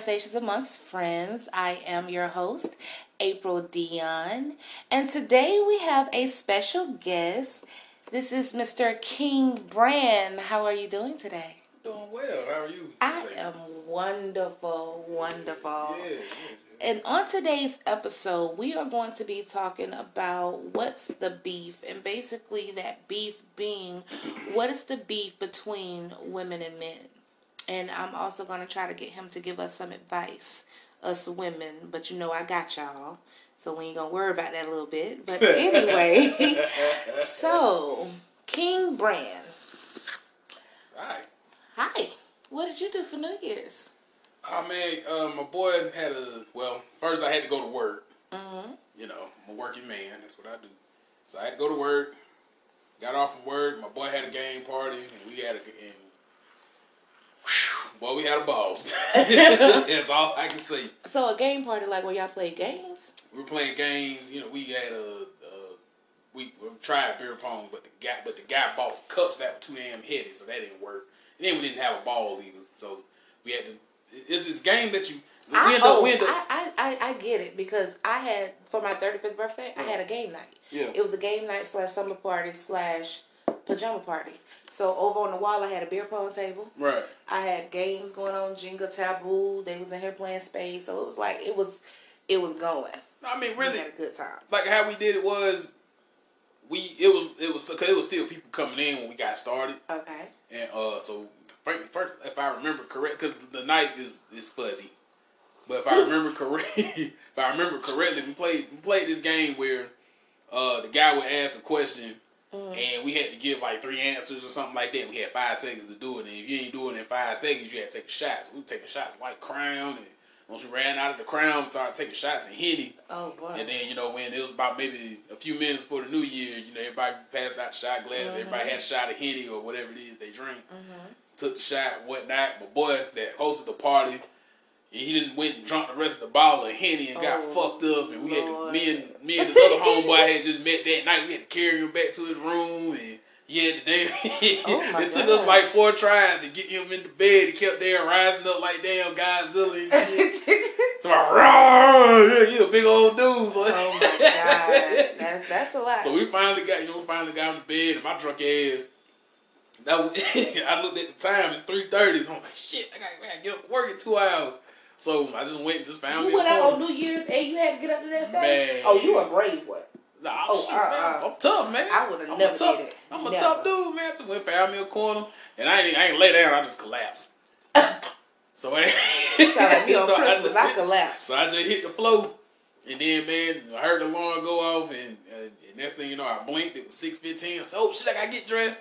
Conversations Amongst Friends. I am your host, April Dion, and today we have a special guest. This is Mr. King Brand. How are you doing today? Doing well. How are you? I am wonderful, wonderful. Yeah, yeah, yeah. And on today's episode, we are going to be talking about what's the beef, and basically, that beef being what is the beef between women and men and I'm also going to try to get him to give us some advice, us women. But you know, I got y'all, so we ain't gonna worry about that a little bit. But anyway, so King Brand. Hi. Hi. What did you do for New Year's? Oh man, uh, my boy had a well. First, I had to go to work. Mm-hmm. You know, I'm a working man. That's what I do. So I had to go to work. Got off from work. My boy had a game party, and we had a and Boy, we had a ball. That's all I can say. So a game party like where y'all play games? We were playing games. You know, we had a, a we, we tried beer pong, but the guy but the guy bought cups that were too damn heavy, so that didn't work. And then we didn't have a ball either, so we had to. It's this game that you. I, end oh, up, we end up, I, I, I get it because I had for my 35th birthday I had a game night. yeah. It was a game night slash summer party slash pajama party. So over on the wall I had a beer pong table. Right. I had games going on, Jenga Taboo. They was in here playing spades, so it was like it was, it was going. I mean, We really, had a good time. like how we did it was, we it was it was because it was still people coming in when we got started, Okay. and uh, so first, first if I remember correct, because the night is is fuzzy, but if I remember correct, if I remember correctly, we played we played this game where uh the guy would ask a question. Mm. And we had to give like three answers or something like that. We had five seconds to do it, and if you ain't doing it in five seconds, you had to take shots. We were taking shots like Crown, and once we ran out of the Crown, we started taking shots and Henny. Oh boy. And then, you know, when it was about maybe a few minutes before the new year, you know, everybody passed out shot glasses, Mhm. everybody had a shot of Henny or whatever it is they drink. Mhm. Took the shot, whatnot. My boy that hosted the party, he didn't went and drunk the rest of the bottle of Henny and got Oh, fucked up. And we had to, me and me and this other homeboy had just met that night. We had to carry him back to his room and yeah, the damn. Oh, it took God. us like four tries to get him into bed. He kept there rising up like damn Godzilla and shit. So yeah, you a big old dude. So. oh my god, that's that's a lot. So we finally got, you know, we finally got him to bed, and my drunk ass. That was, I looked at the time; it's three thirty. So I'm like, shit, I gotta, I gotta get up to work in two hours. So I just went and just found you me You went a out on. New Year's and you had to get up to that stage. Man. Oh, you a brave one. Nah, Oh, shit, uh, man, uh. I'm tough, man. I would have I'm never a tough, did it. I'm a Never. tough dude, man. Just went found me a corner, and I ain't, I ain't lay down. I just collapsed. so I, Sound like me on so I Christmas. just I, hit- collapsed. So I just hit the floor, and then man, I heard the alarm go off, and, uh, and next thing you know, I blinked. It was six fifteen. I said, "Oh shit, I gotta get dressed."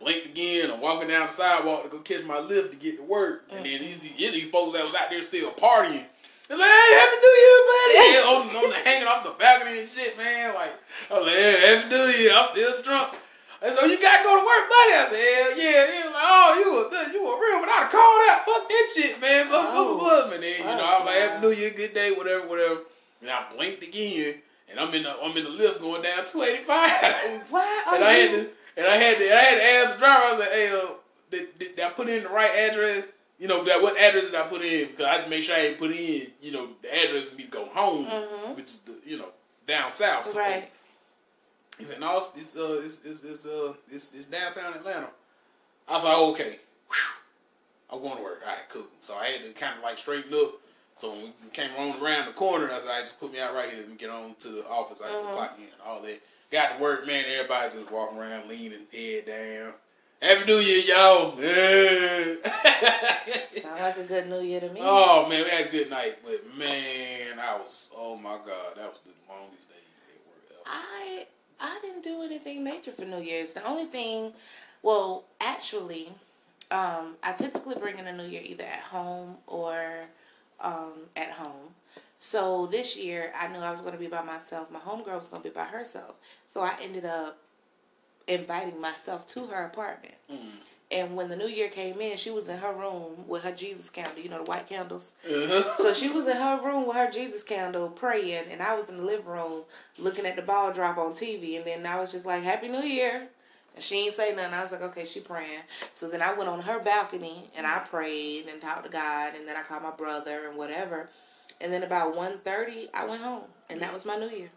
Blinked again. I'm walking down the sidewalk to go catch my Lyft to get to work, and mm-hmm. then these these, these folks that was out there still partying. It's like, hey, happy New Year, buddy! Yeah, on, on the, hanging off the balcony and shit, man. Like, I was like, hey, happy New Year. I'm still drunk. And so oh, you gotta go to work, buddy. I said, hell yeah. He was like, oh, you a you a real, but I'd have called out. Fuck that shit, man. Blah, Oh, blah, blah. And then, you know, I was like, happy New Year, good day, whatever, whatever. And I blinked again, and I'm in the I'm in the Lyft going down 285. Why are and I had to and I had to I had to ask the driver. I was like, hey, uh, did, did, did I put in the right address? You know, that what address did I put in? Because I had to make sure I ain't put in, you know, the address me go home, Mhm. which is the, you know, down south. So Right. he said, no, it's it's uh it's it's, it's uh it's, it's downtown Atlanta. I was like, okay, Whew. I'm going to work. All right, cool. So I had to kind of like straighten up. So when we came on around the corner, I said, I just put me out right here and get on to the office. I had to Mhm. clock in and all that. Got to work, man. Everybody just walking around, leaning, head down. Happy New Year, y'all. Sound like a good New Year to me. oh man, we had a good night, but man, I was oh my god, that was the longest day at work ever. I I didn't do anything major for New Year's. The only thing, well, actually, um, I typically bring in a New Year either at home or um, at home. So this year, I knew I was going to be by myself. My homegirl was going to be by herself. So I ended up inviting myself to her apartment. Mm. And when the new year came in, she was in her room with her Jesus candle, you know, the white candles. Uh-huh. So she was in her room with her Jesus candle praying, and I was in the living room looking at the ball drop on TV. And then I was just like, Happy New Year. And she ain't say nothing. I was like, okay, she praying. So then I went on her balcony and I prayed and talked to God. And then I called my brother and whatever. And then about 1.30, I went home. And that was my New Year.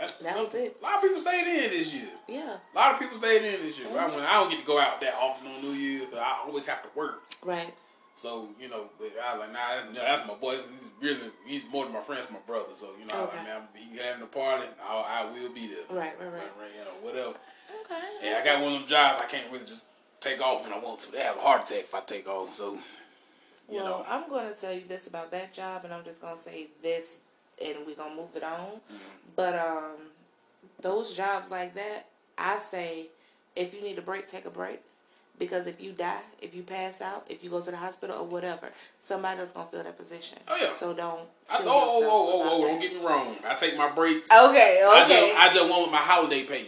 That's That was it. A lot of people stayed in this year. Yeah, A lot of people stayed in this year. Mhm. I, mean, I don't get to go out that often on New Year because I always have to work. right. So you know, I was like, nah, that's, no, that's my boy. He's really, he's more than my friend, it's my brother. So you know, Okay. like, man, he having a party, I, I will be there. Right, right, right. Right, right, you know, whatever. Okay. And I got one of them jobs I can't really just take off when I want to. They have a heart attack if I take off. So, you well, know, I'm going to tell you this about that job, and I'm just going to say this, and we're to move it on. Mhm. But um, those jobs like that, I say, if you need a break, take a break. Because if you die, if you pass out, if you go to the hospital or whatever, somebody else gonna fill that position. Oh, yeah. So don't. I, kill oh, oh, oh, oh, oh, don't get me wrong. I take my breaks. Okay. I Okay. just, I just want my holiday pay.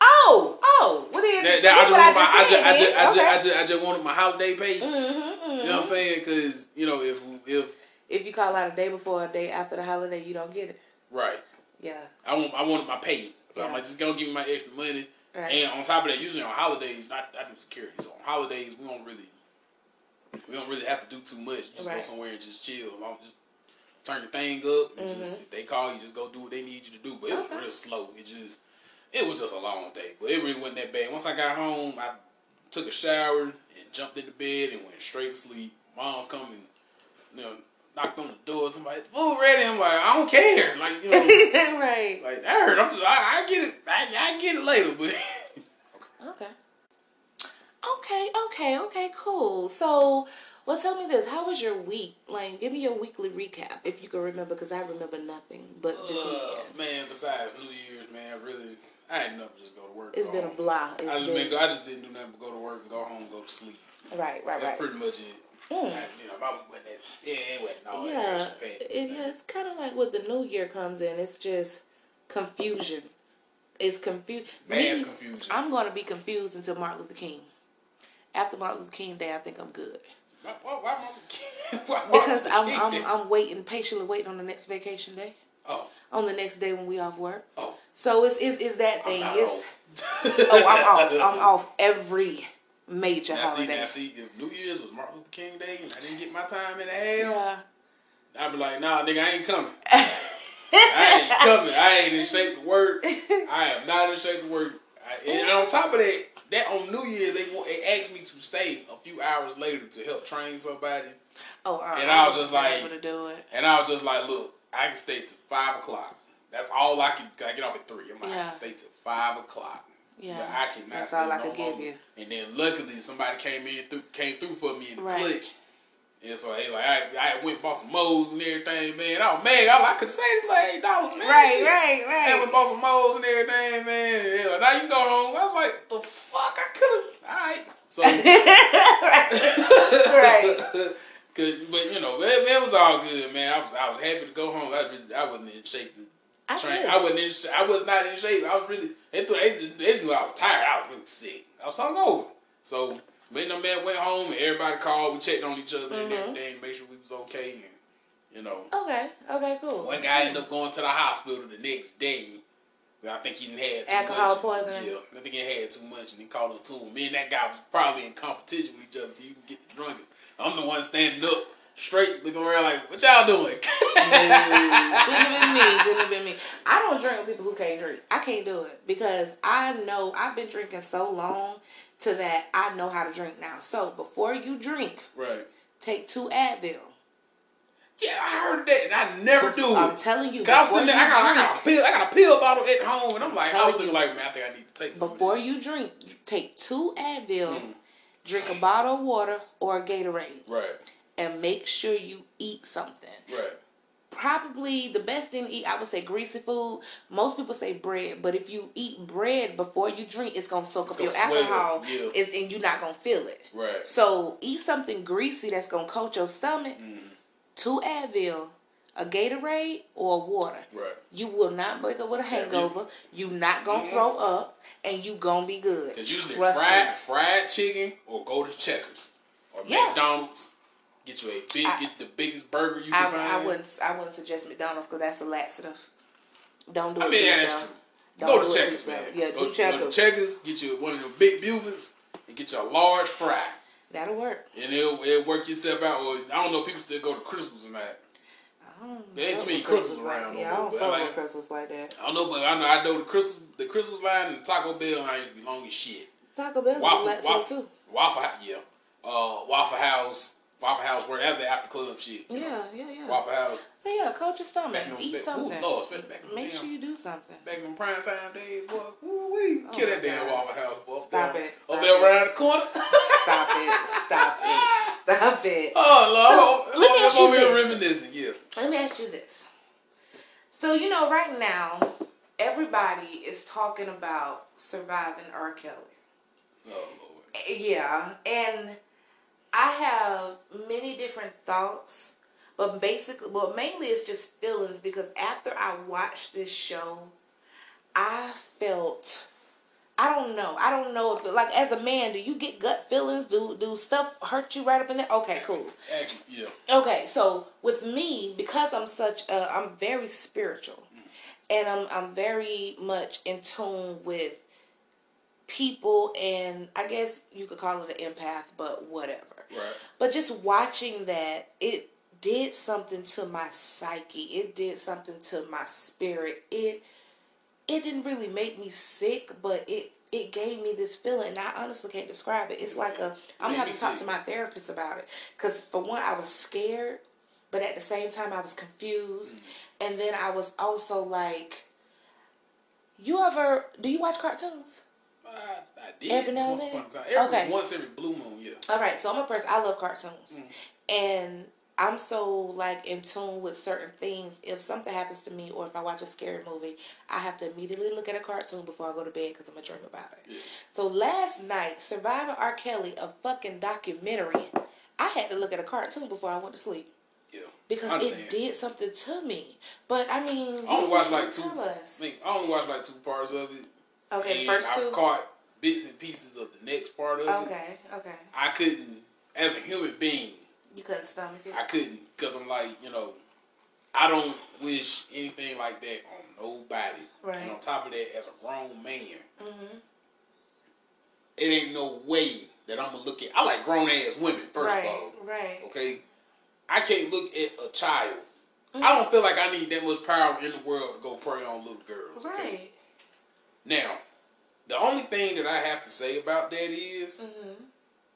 oh. Oh. What is? That, that, I just what my, I just, I just, I just. I just, I just wanted my holiday pay. Mm-hmm, You know what I'm saying? Because you know, if if If you call out a day before, a day after the holiday, you don't get it. right, Yeah. I want, I wanted my pay. So I'm Yeah. like, just go give me my extra money. Right. And on top of that, usually on holidays, not I do security. So on holidays, we don't really, we don't really have to do too much. Just go somewhere and just chill. Long just turn your thing up. Mhm. just if they call you, just go do what they need you to do. But it was Okay. real slow. It just, it was just a long day. But it really wasn't that bad. Once I got home, I took a shower and jumped into bed and went straight to sleep. Mom's coming, you know, knocked on the door. Somebody, food ready. I'm like, I don't care. Like you know. right. Like I heard, I'm just, I, I get it, I, I get it later, but Okay. Okay, okay, okay, cool. So, well, tell me this: How was your week? Like, give me your weekly recap if you can remember, because I remember nothing but this uh, weekend. man. Besides New Year's, man, really, I ain't nothing. Just go to work. It's been a home. blah. It's I just been, been, I just didn't do nothing but go to work and go home, and go to sleep. Right, right, That's right. pretty much it. Mm. I, you know, my wasn't that, yeah, it wasn't all Yeah, extra packed. it, yeah, it's kind of like what the new year comes in. It's just confusion. It's confused. Mass confusion. I'm going to be confused until Martin Luther King. After Martin Luther King Day, I think I'm good Why, why, why, why, because Martin I'm Luther I'm? I'm waiting patiently waiting on the next vacation day, oh, on the next day when we off work. oh, So it's it's, it's that thing. It's old. oh I'm off. I'm off every major Now see, holiday. now see, if New Year's was Martin Luther King Day and I didn't get my time in the hell, Yeah. I'd be like, nah, nigga, I ain't coming. I ain't coming. I ain't in shape to work. I am not in shape to work. I, and on top of that, that on New Year's they they asked me to stay a few hours later to help train somebody, oh, uh, And I was just like, able to do it. and I was just like, look, I can stay till five o'clock. That's all I can. I get off at three. I'm like, I can stay till five o'clock. Yeah. But I cannot. That's all I no could give you. And then luckily somebody came in through came through for me in the Right. click. And so they like I, I went and bought some moles and everything, man. Oh man, mad. I was like, I could say this like eight dollars, man. Right, right, right. and we bought some moles and everything, man. And like, now you go home. I was like, the fuck, I could have. All right. So. right. Cause, but you know, it, it was all good, man. I was I was happy to go home. I I wasn't in shape I train. feel I wasn't in. sh- I was not in shape. I was really. They, thought- they, just- they just knew I was tired. I was really sick. I was hungover. So me and the man went home, and everybody called. We checked on each other and Mhm. everything, make sure we was okay. And you know, Okay. Okay. Cool. one guy ended up going to the hospital the next day. I think he didn't had too Alcohol much. poisoning? Yeah, I think he had too much, and he called it to him. Me and that guy was probably in competition with each other, so you can get the drunkest. I'm the one standing up, straight, looking around like, "What y'all doing?" couldn't have been me. Couldn't have been me. I don't drink with people who can't drink. I can't do it because I know I've been drinking so long to that I know how to drink now. So before you drink, right. take two Advil. Yeah, I heard that, and I never do I'm it. telling you, I sitting you there, I got, I got a pill, I got a pill bottle at home, and I'm like, I was looking you. like, man, I think I need to take some. before you drink, take two Advil, Mhm. drink a bottle of water or a Gatorade, Right, and make sure you eat something. right, Probably the best thing to eat, I would say greasy food. Most people say bread, but if you eat bread before you drink, it's gonna soak It's up your gonna swell, alcohol, yeah. it's, and you're not gonna feel it. right. So eat something greasy that's gonna coat your stomach. Mm. two Advil, a Gatorade, or water. Right. You will not wake up with a hangover. You not gonna Mhm. throw up, and you gonna be good. Cause usually Trust fried me. fried chicken or go to Checkers or Yeah. McDonald's. Get you a big, I- get the biggest burger you can I, find. I wouldn't. I wouldn't suggest McDonald's because that's a laxative. Don't do it. I mean, that's true. Don't Go to Checkers, man. Yeah, go, do Go to Checkers. Checkers. Get you one of them big Buford's and get you a large fry, That'll work. and it'll, it'll work yourself out. Or I don't know, people still go to Krystals and that. I don't There ain't too many Krystals like- around no Yeah, I don't fuck like- Krystals like that. I don't know, but I know I know the Krystal, the Krystals line and Taco Bell line used to be long as shit. Taco Bell's Waffle, waffle, too. Waffle yeah. Uh, Waffle House, Waffle House, where that's the after club shit. you know. Yeah, yeah, yeah. Waffle House. But yeah, coach your stomach. Back them, Eat back, something. Ooh, Lord, especially back them Make damn- sure you do something. Back in them prime time days, boy. Woo wee. Oh Kill that damn Waffle House, boy. Stop there- it. Up there around the corner. Stop it. Stop it. Stop it. Oh, Lord. So, let me ask you this. reminiscing, yeah. Let me ask you this. So you know, right now, everybody is talking about surviving R. Kelly. Oh, Lord. Eh, yeah, and I have many different thoughts, but basically, well, mainly it's just feelings because after I watched this show, I felt. I don't know. I don't know if, like, as a man, do you get gut feelings? Do do stuff hurt you right up in there? Okay, cool. Actually, yeah. Okay, so with me, because I'm such a, I'm very spiritual, mm-hmm. and I'm I'm very much in tune with people, and I guess you could call it an empath, but whatever. Right. But just watching that, it did something to my psyche. It did something to my spirit. It it didn't really make me sick, but it it gave me this feeling, and I honestly can't describe it. It's like a I'm gonna have to talk to my therapist about it, because for one, I was scared, but at the same time, I was confused, Mm-hmm. and then I was also like, you ever do you watch cartoons? I, did. Every now and then? upon a time. Every, Okay. Once every blue moon, yeah. All right, so I'm a person. I love cartoons, Mm. and I'm so like in tune with certain things. If something happens to me, or if I watch a scary movie, I have to immediately look at a cartoon before I go to bed because I'm gonna dream about it. Yeah. So last night, Surviving R. Kelly, a fucking documentary. I had to look at a cartoon before I went to sleep Yeah. because it did something to me. But I mean, I only watched like two. Us. I, mean, I only watched like two parts of it. Okay, and first I two. caught bits and pieces of the next part of it. Okay, okay. I couldn't, as a human being, You couldn't stomach it. I couldn't because I'm like, you know, I don't wish anything like that on nobody. Right. And on top of that, as a grown man, hmm it ain't no way that I'm gonna look at. I like grown ass women first right, of all. right. Okay, I can't look at a child. Mhm. I don't feel like I need that much power in the world to go prey on little girls. okay? Now, the only thing that I have to say about that is, hmm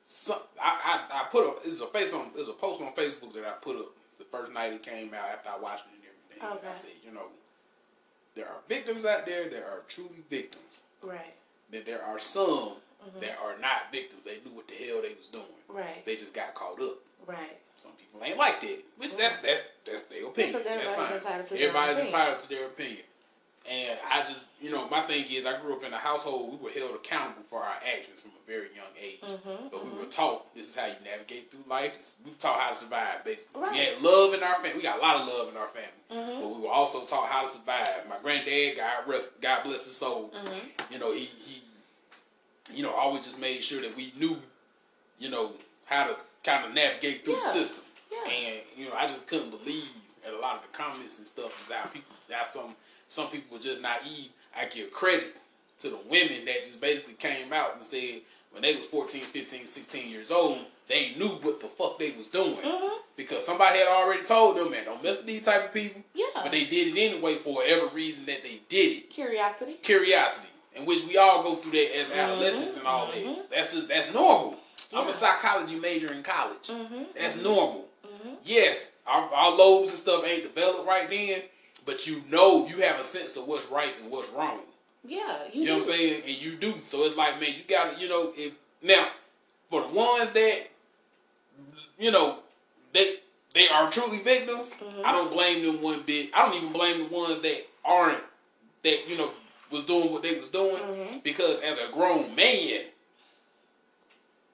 some, I, I I put a there's a face on there's a post on Facebook that I put up the first night it came out after I watched it and everything. And I said, you know, there are victims out there. There are truly victims. Right. That there are some Mhm. that are not victims. They knew what the hell they was doing. Right. They just got caught up. Right. Some people ain't like that, which that's that's that's their opinion. Because everybody's entitled to their Everybody's opinion. entitled to their opinion. And I just, you know, my thing is, I grew up in a household we were held accountable for our actions from a very young age. Mhm, But we mhm. were taught this is how you navigate through life. We were taught how to survive, basically. Right. We had love in our family. We got a lot of love in our family. Mhm. But we were also taught how to survive. My granddad, God rest, God bless his soul. Mhm. You know, he he, you know, always just made sure that we knew, you know, how to kind of navigate through Yeah. the system. Yeah. And you know, I just couldn't believe at a lot of the comments and stuff is how people that some some people were just naive. I give credit to the women that just basically came out and said when they was 14, 15, 16 years old, they knew what the fuck they was doing. Mhm. Because somebody had already told them, man, don't mess with these type of people. Yeah. But they did it anyway for whatever reason that they did it. Curiosity. Curiosity. In which we all go through that as adolescents and all mhm. that. That's just that's normal. I'm a psychology major in college. Mhm, That's mhm. normal. Mhm. Yes, our, our lobes and stuff ain't developed right then, but you know you have a sense of what's right and what's wrong. Yeah. You, You, know what I'm saying? And you do. So it's like, man, you gotta, you know, if now for the ones that, you know, they they are truly victims. Mhm. I don't blame them one bit. I don't even blame the ones that aren't that you know was doing what they was doing Mhm. because as a grown man,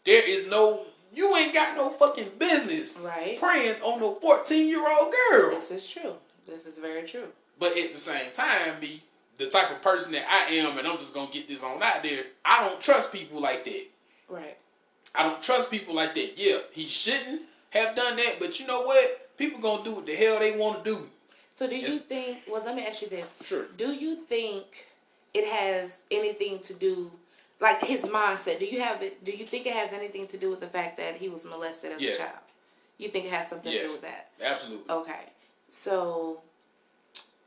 there is no you ain't got no fucking business Right. preying on no 14 year old girl. This is true. This is very true. But at the same time, be the type of person that I am, and I'm just gonna get this on out there. I don't trust people like that. Right. I don't trust people like that. Yeah, he shouldn't have done that, but you know what? People gonna do what the hell they want to do. So do you Yes. think? Well, let me ask you this: Sure. Do you think it has anything to do, like his mindset? Do you have it? Do you think it has anything to do with the fact that he was molested as Yes. a child? You think it has something to do with that? Absolutely. Okay. So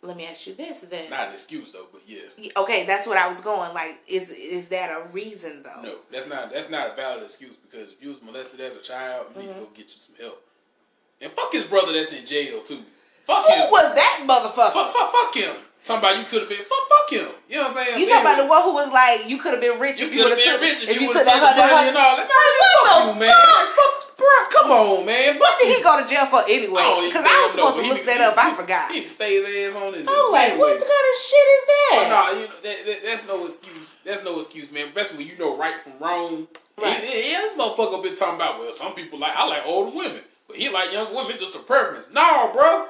let me ask you this then. It's not an excuse though, but yes. Okay, that's what I was going. Like, is is that a reason though? No, that's not that's not a valid excuse because if you was molested as a child, you need to Mm-hmm. go get you some help. And fuck his brother that's in jail too. Fuck him. Who him. was that motherfucker? Fuck, fuck, fuck him. Talking about you could have been fuck, fuck him. You know what I'm saying? You talking about the one who was like, you could have been rich You if you could would have been took rich if you would've took that hundred money and all that. Man, What fuck the you, man. fuck? Fuck, come on, man. What did he go to jail for anyway? Oh, I even Because I was damn know, supposed to look he- that he- up. I forgot. He can stay his ass on there. I'm like, what kind of shit is Oh, that? no, you know, that, that, that's no excuse. That's no excuse, man. Especially when you know right from wrong. Right. He, he, this motherfucker been talking about, well, some people like, I like older women. But he like young women, just a preference. No, bro.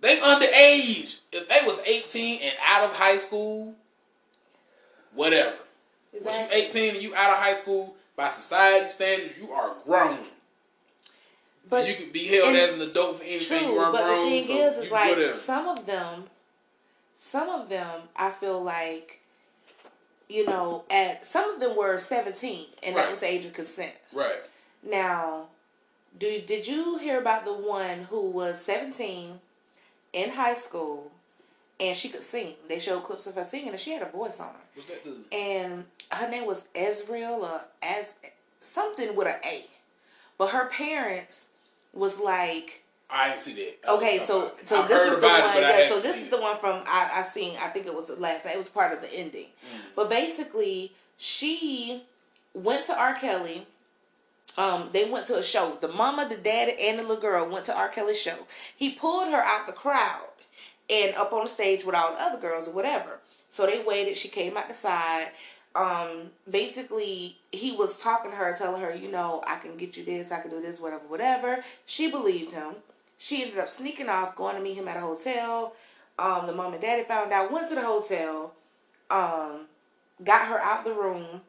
They underage. If they was 18 and out of high school, whatever. Once you Exactly. 18 and you out of high school, by society standards, you are grown. But you can be held as an adult for anything. True, you are but grown. the thing so is, is like some of them, some of them, I feel like, you know, at some of them were seventeen, and Right. that was the age of consent. Right. Now, do did you hear about the one who was seventeen in high school, and she could sing? They showed clips of her singing, and she had a voice on her, What's that dude? and her name was Azriel or as something with an A, but her parents was like I didn't see that. Okay, so so I've this was the about it, one. yeah, so this is it. the one from I I seen. I think it was last. It was part of the ending. Mm. But basically, she went to R. Kelly. Um, they went to a show. The mama, the daddy, and the little girl went to R. Kelly's show. He pulled her out the crowd and up on the stage with all the other girls or whatever. So they waited. She came out the side. Um, basically, he was talking to her, telling her, you know, I can get you this, I can do this, whatever, whatever. She believed him. She ended up sneaking off, going to meet him at a hotel. Um, the mom and daddy found out, went to the hotel, um, got her out the room,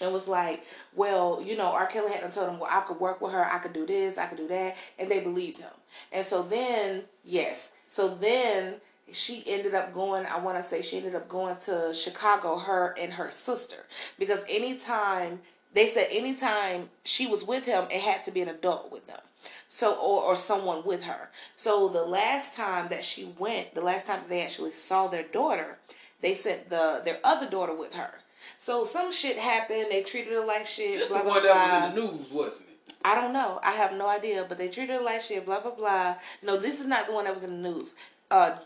and was like, well, you know, R. Kelly had told him, well, I could work with her, I could do this, I could do that, and they believed him. And so then, yes, so then she ended up going, I want to say she ended up going to Chicago, her and her sister, because anytime, they said anytime she was with him, it had to be an adult with them. So, or, or someone with her. So the last time that she went, the last time they actually saw their daughter, they sent the their other daughter with her. So some shit happened. They treated her like shit. This blah, the one blah. that was in the news, wasn't it? I don't know. I have no idea. But they treated her like shit. Blah blah blah. No, this is not the one that was in the news. Uh,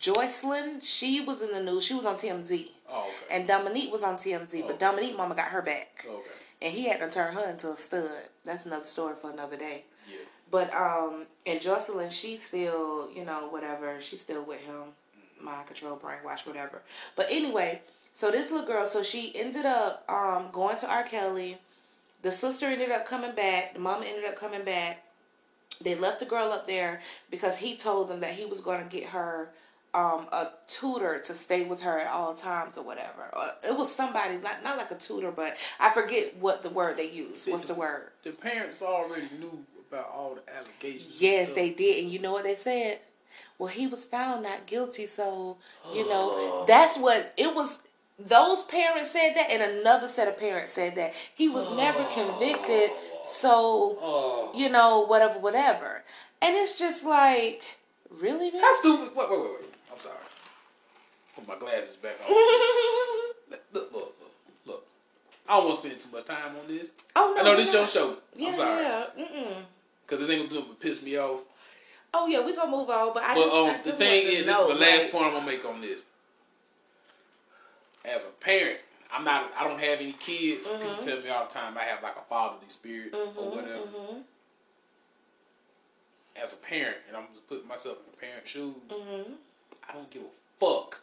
Joycelyn, she was in the news. She was on TMZ. Oh, okay. And Dominique was on TMZ. Oh. But Dominique mama got her back. okay. And he had to turn her into a stud. That's another story for another day. Yeah. But um, and Joycelyn, she's still, you know, whatever. She's still with him, mind control, brainwash, whatever. But anyway, so this little girl, so she ended up um going to R. Kelly. The sister ended up coming back. The mama ended up coming back. They left the girl up there because he told them that he was going to get her um, a tutor to stay with her at all times or whatever. Or it was somebody, not not like a tutor, but I forget what the word they used. What's the word? The parents already knew about all the allegations. Yes, they did. And you know what they said? Well, he was found not guilty, so you know Oh. that's what it was. Those parents said that, and another set of parents said that he was never convicted. So Oh. you know, whatever, whatever. And it's just like, really, How stupid? Wait, wait, wait, wait. I'm sorry. Put my glasses back on. look, look, look, look. I don't want to spend too much time on this. oh no, I know this your show. Yeah, I'm sorry. yeah. Mm-mm. Because this ain't gonna do but piss me off. Oh yeah, we gonna move on. But I But just, um, I the thing is, this know, is the last point I'm gonna make on this. As a parent, I'm not. I don't have any kids. People Mhm. tell me all the time I have like a fatherly spirit mhm, or whatever. mhm, As a parent, and I'm just putting myself in the parent shoes. I don't give a fuck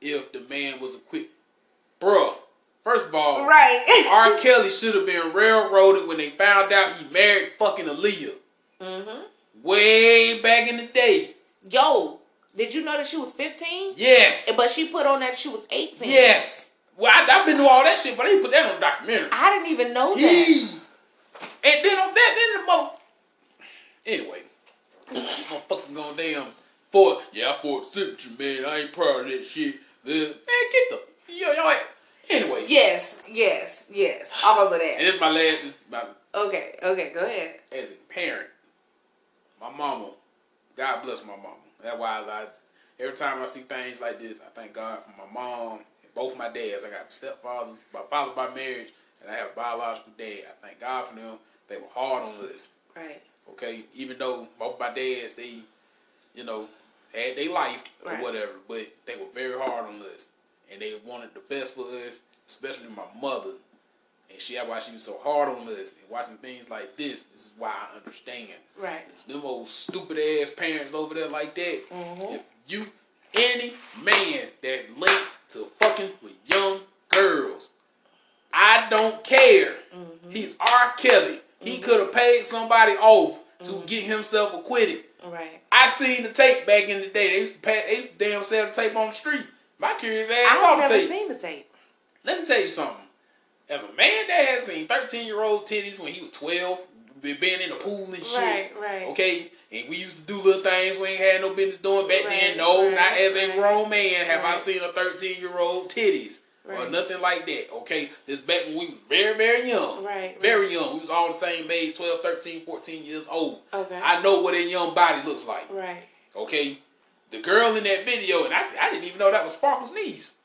if the man was a quick, bruh. First of all, Right. R. Kelly should have been railroaded when they found out he married fucking Aaliyah. mm-hmm. Way back in the day. Yo, did you know that she was 15? Yes. But she put on that she was 18. Yes. Well, I, I've been through all that shit, but they put that on the documentary. I didn't even know that. And then on that, then the mother. Anyway, I'm fucking going damn for yeah, I fought signature, man. I ain't proud of that shit. Man, man get the yo yo. Anyway, Yes, yes, yes. All of And that. this is my last. Is my Okay, okay, go ahead. as a parent, my mama, God bless my mama. That's why I, I every time I see things like this, I thank God for my mom and both my dads. I got a stepfather, my father by marriage, and I have a biological dad. I thank God for them. They were hard on us. Right. Okay, even though both my dads, they, you know, had their life or Right. whatever, but they were very hard on us, and they wanted the best for us, especially my mother. And she, why she was so hard on us. And watching things like this, this is why I understand. Right. It's them old stupid ass parents over there like that. Mhm. If you, any man that's linked to fucking with young girls, I don't care. Mm-hmm. He's R. Kelly. He could have paid somebody off to mm-hmm. get himself acquitted. Right. I seen the tape back in the day. They used to pay, they used to damn sell the tape on the street. My curious ass I saw have the never seen the tape. Let me tell you something. As a man that has seen 13 year old titties when he was 12, been in the pool and shit. Right, right. Okay, and we used to do little things we ain't had no business doing back Right, then. No, right, not as a grown man have I seen a 13 year old titties or nothing like that. Okay, this back when we was very, very young. Right, Very young. We was all the same age, 12, 13, 14 years old. Okay. I know what a young body looks like. Right. Okay, the girl in that video, and I, I didn't even know that was Sparkle's niece.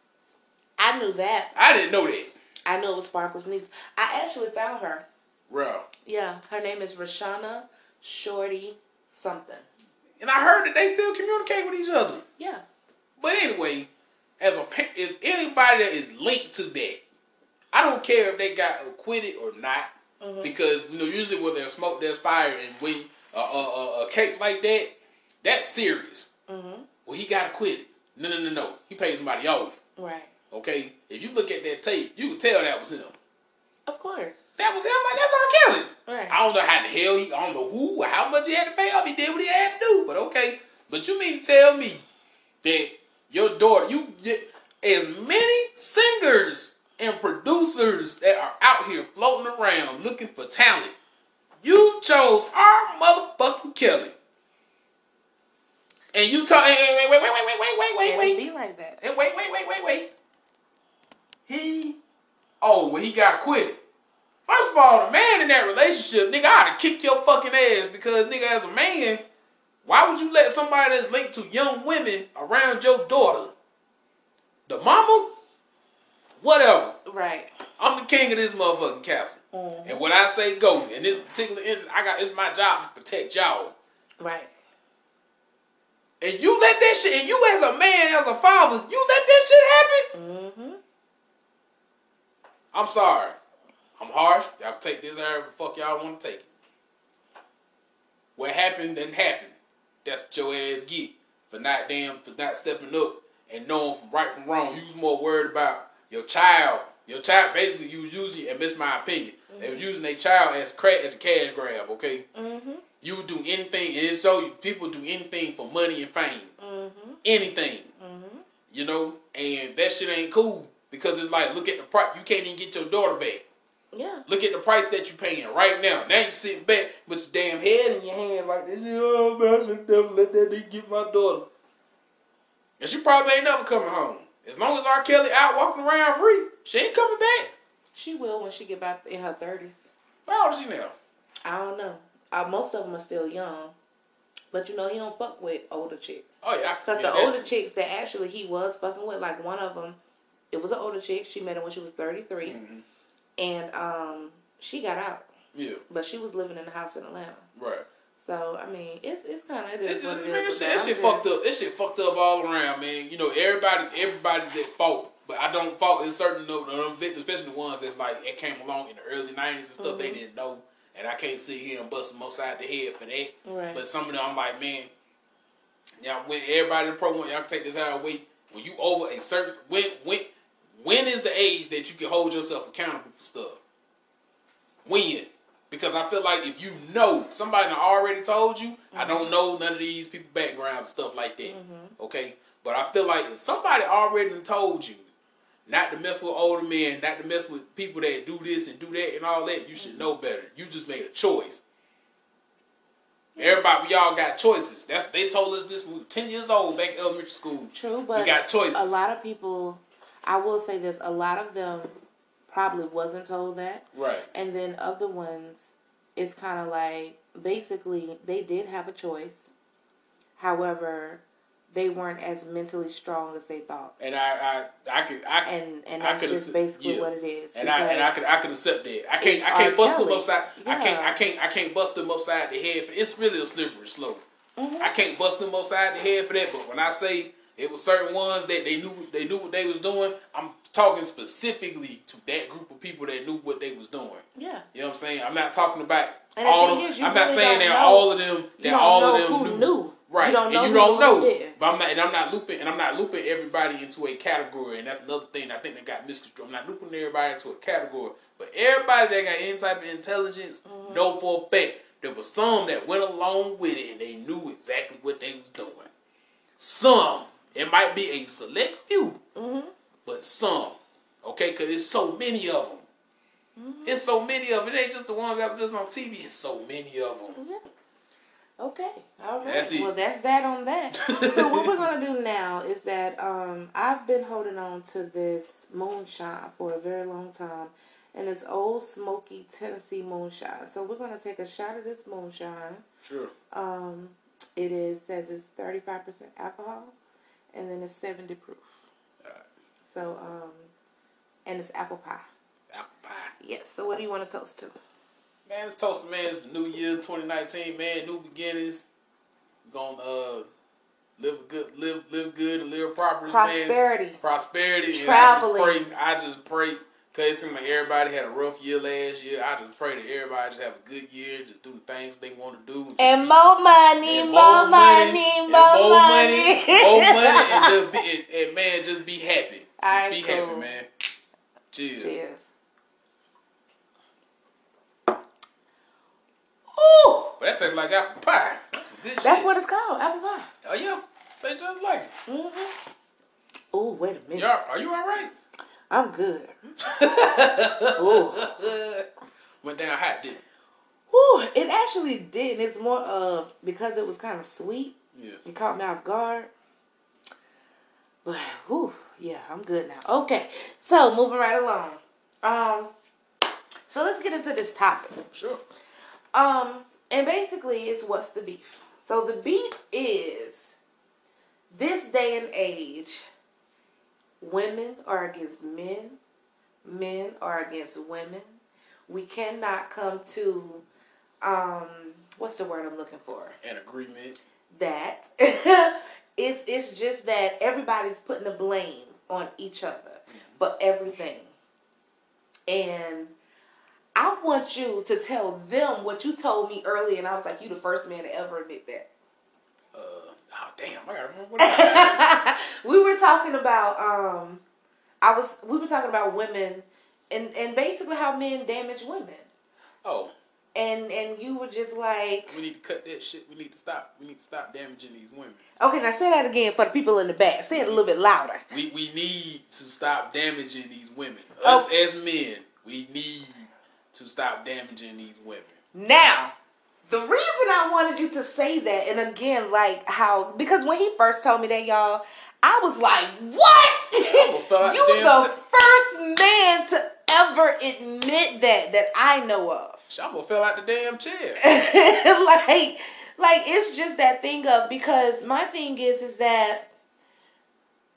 I knew that. I didn't know that. I knew it was Sparkle's niece. I actually found her. Bro. Yeah, her name is Reshona Shorty something. And I heard that they still communicate with each other. Yeah. But anyway, as a if anybody that is linked to that, I don't care if they got acquitted or not, Mhm. because you know usually when there's smoke, there's fire, and when uh, uh, uh, a case like that, that's serious. Mm-hmm. Well, he got acquitted. No, no, no, no. He paid somebody off. Right. Okay, if you look at that tape, you can tell that was him. Of course. That was him. Like that's R. Kelly. Right. I don't know how the hell he, I don't know who or how much he had to pay off. He did what he had to do, but okay. But you mean to tell me that your daughter, you get as many singers and producers that are out here floating around looking for talent, you chose R. motherfucking Kelly. And you talk, wait, wait, wait, wait, wait, wait, wait, wait, wait, it be like that. and wait, wait, wait, wait, wait. He, oh, well, he got acquitted. First of all, the man in that relationship, nigga, I'd have kicked your fucking ass because, nigga, as a man, why would you let somebody that's linked to young women around your daughter? The mama? Whatever. Right. I'm the king of this motherfucking castle. Mhm. And what I say go. In this particular instance, I got it's my job to protect y'all. Right. And you let that shit, and you as a man, as a father, you let that shit happen? Mm-hmm. I'm sorry. I'm harsh. Y'all take this however the fuck y'all want to take it. What happened didn't happen. That's what your ass get for not damn for not stepping up and knowing right from wrong. You was more worried about your child. Your child basically you was using and miss my opinion. They was using their child as cra- as a cash grab, okay? Mm-hmm. You would do anything and it's so people do anything for money and fame. Mm-hmm. Anything. Mm-hmm. You know? And that shit ain't cool. Because it's like look at the price you can't even get your daughter back. Yeah. Look at the price that you're paying right now. Now you sitting back with your damn head in your hand like this. Oh man, I should never let that nigga get my daughter. And she probably ain't never coming home. As long as R. Kelly out walking around free, she ain't coming back. She will when she get back in her thirties. How old is she now? I don't know. Uh, most of them are still young, but you know he don't fuck with older chicks. Oh yeah, Cause yeah, the older true. chicks that actually he was fucking with, like one of them, it was an older chick. She met him when she was thirty Mhm. And um, she got out, Yeah, but she was living in a house in Atlanta. right. So I mean, it's it's kind of it It's just, it man, that shit, that shit fucked up. That shit fucked up all around, man. You know, everybody, everybody's at fault. But I don't fault in certain of them victims, especially the ones that's like it came along in the early '90s and stuff. They Mhm. didn't know, and I can't sit here and bust them upside the head for that. Right. But some of them, I'm like, man, y'all, when everybody in the program, y'all can take this out of weight. When you over a certain when when when is the age that you can hold yourself accountable for stuff? When? Because I feel like if you know somebody already told you, mm-hmm. I don't know none of these people backgrounds and stuff like that. Mm-hmm. Okay, but I feel like if somebody already told you not to mess with older men, not to mess with people that do this and do that and all that, you should mm-hmm. know better. You just made a choice. Everybody, we all got choices. That's they told us this. We were ten years old back in elementary school. True, but we got choices. A lot of people, I will say this: a lot of them probably wasn't told that. Right. And then other ones, it's kind of like basically they did have a choice. However, they weren't as mentally strong as they thought. And I, I, I could, I, and and that's just basically yeah. what it is. And I, and I could, I could accept that. I can't, I can't bust Kelly. them upside. Yeah. I can't, I can't, I can't bust them upside the head. For, it's really a slippery slope. Mm-hmm. I can't bust them upside the head for that. But when I say it was certain ones that they knew, they knew what they was doing. I'm talking specifically to that group of people that knew what they was doing. Yeah. You know what I'm saying? I'm not talking about and all. Of, is, I'm not saying that all of them. That all of them knew. knew. Right, you don't know and you don't know. But I'm not, and I'm not looping, and I'm not looping everybody into a category. And that's another thing I think that got misconstrued. I'm not looping everybody into a category, but everybody that got any type of intelligence mm-hmm. know for a fact there was some that went along with it and they knew exactly what they was doing. Some, it might be a select few, mm-hmm. but some, okay, because it's so many of them. Mm-hmm. It's so many of them. It ain't just the ones that were just on TV. It's so many of them. Yeah. Okay. All right. That's well, that's that on that. so what we're gonna do now is that um, I've been holding on to this moonshine for a very long time, and it's Ole Smoky Tennessee moonshine. So we're gonna take a shot of this moonshine. Sure. Um, it is says it's thirty five percent alcohol, and then it's seventy proof. All right. So um, and it's apple pie. Apple pie. Yes. So what do you want to toast to? Man, it's toast man. It's the new year, 2019. Man, new beginnings. Gonna uh, live good, live live good, and live properly. Prosperity. Man. Prosperity. Traveling. I just pray. I just pray. Cause it seemed like everybody had a rough year last year. I just pray that everybody just have a good year, just do the things they want to do. And more money, and more, money, money, more, money, more money, and, just be, and, and, man, just be happy. Just right, be cool. happy, man. Cheers. Cheers. Ooh, but that tastes like apple pie. That's, That's what it's called, apple pie. Oh yeah, tastes just like it. Mm-hmm. Oh wait a minute. Y'all, are you all right? I'm good. Went down hot, did it? Ooh, it actually did. It's more of because it was kind of sweet. Yeah. It caught me off guard. But whew, yeah, I'm good now. Okay, so moving right along. Um, so let's get into this topic. Sure. Um, and basically, it's what's the beef. So the beef is this day and age. Women are against men. Men are against women. We cannot come to um what's the word I'm looking for? An agreement. That it's it's just that everybody's putting the blame on each other mm-hmm. for everything. And I want you to tell them what you told me earlier, and I was like, you the first man to ever admit that. Uh, oh damn, I gotta remember what we were talking about. Um, I was we were talking about women, and and basically how men damage women. Oh. And and you were just like, we need to cut that shit. We need to stop. We need to stop damaging these women. Okay, now say that again for the people in the back. Say it a little bit louder. We we need to stop damaging these women. Us oh. as men, we need to stop damaging these women. Now, the reason I wanted you to say that, and again, like how, because when he first told me that, y'all, I was like, what? you were the first man to ever admit that, that I know of. Shamba fell out the damn chair. like, like it's just that thing of because my thing is is that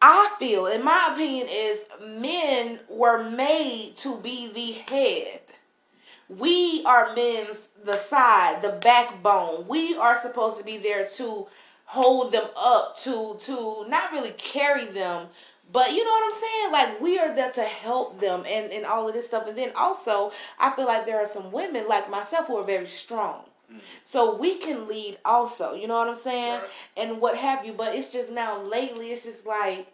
I feel, in my opinion, is men were made to be the head. We are men's the side, the backbone. We are supposed to be there to hold them up, to to not really carry them, but you know what I'm saying? Like we are there to help them and, and all of this stuff. And then also I feel like there are some women like myself who are very strong. Mm. So we can lead also, you know what I'm saying? Right. And what have you. But it's just now lately it's just like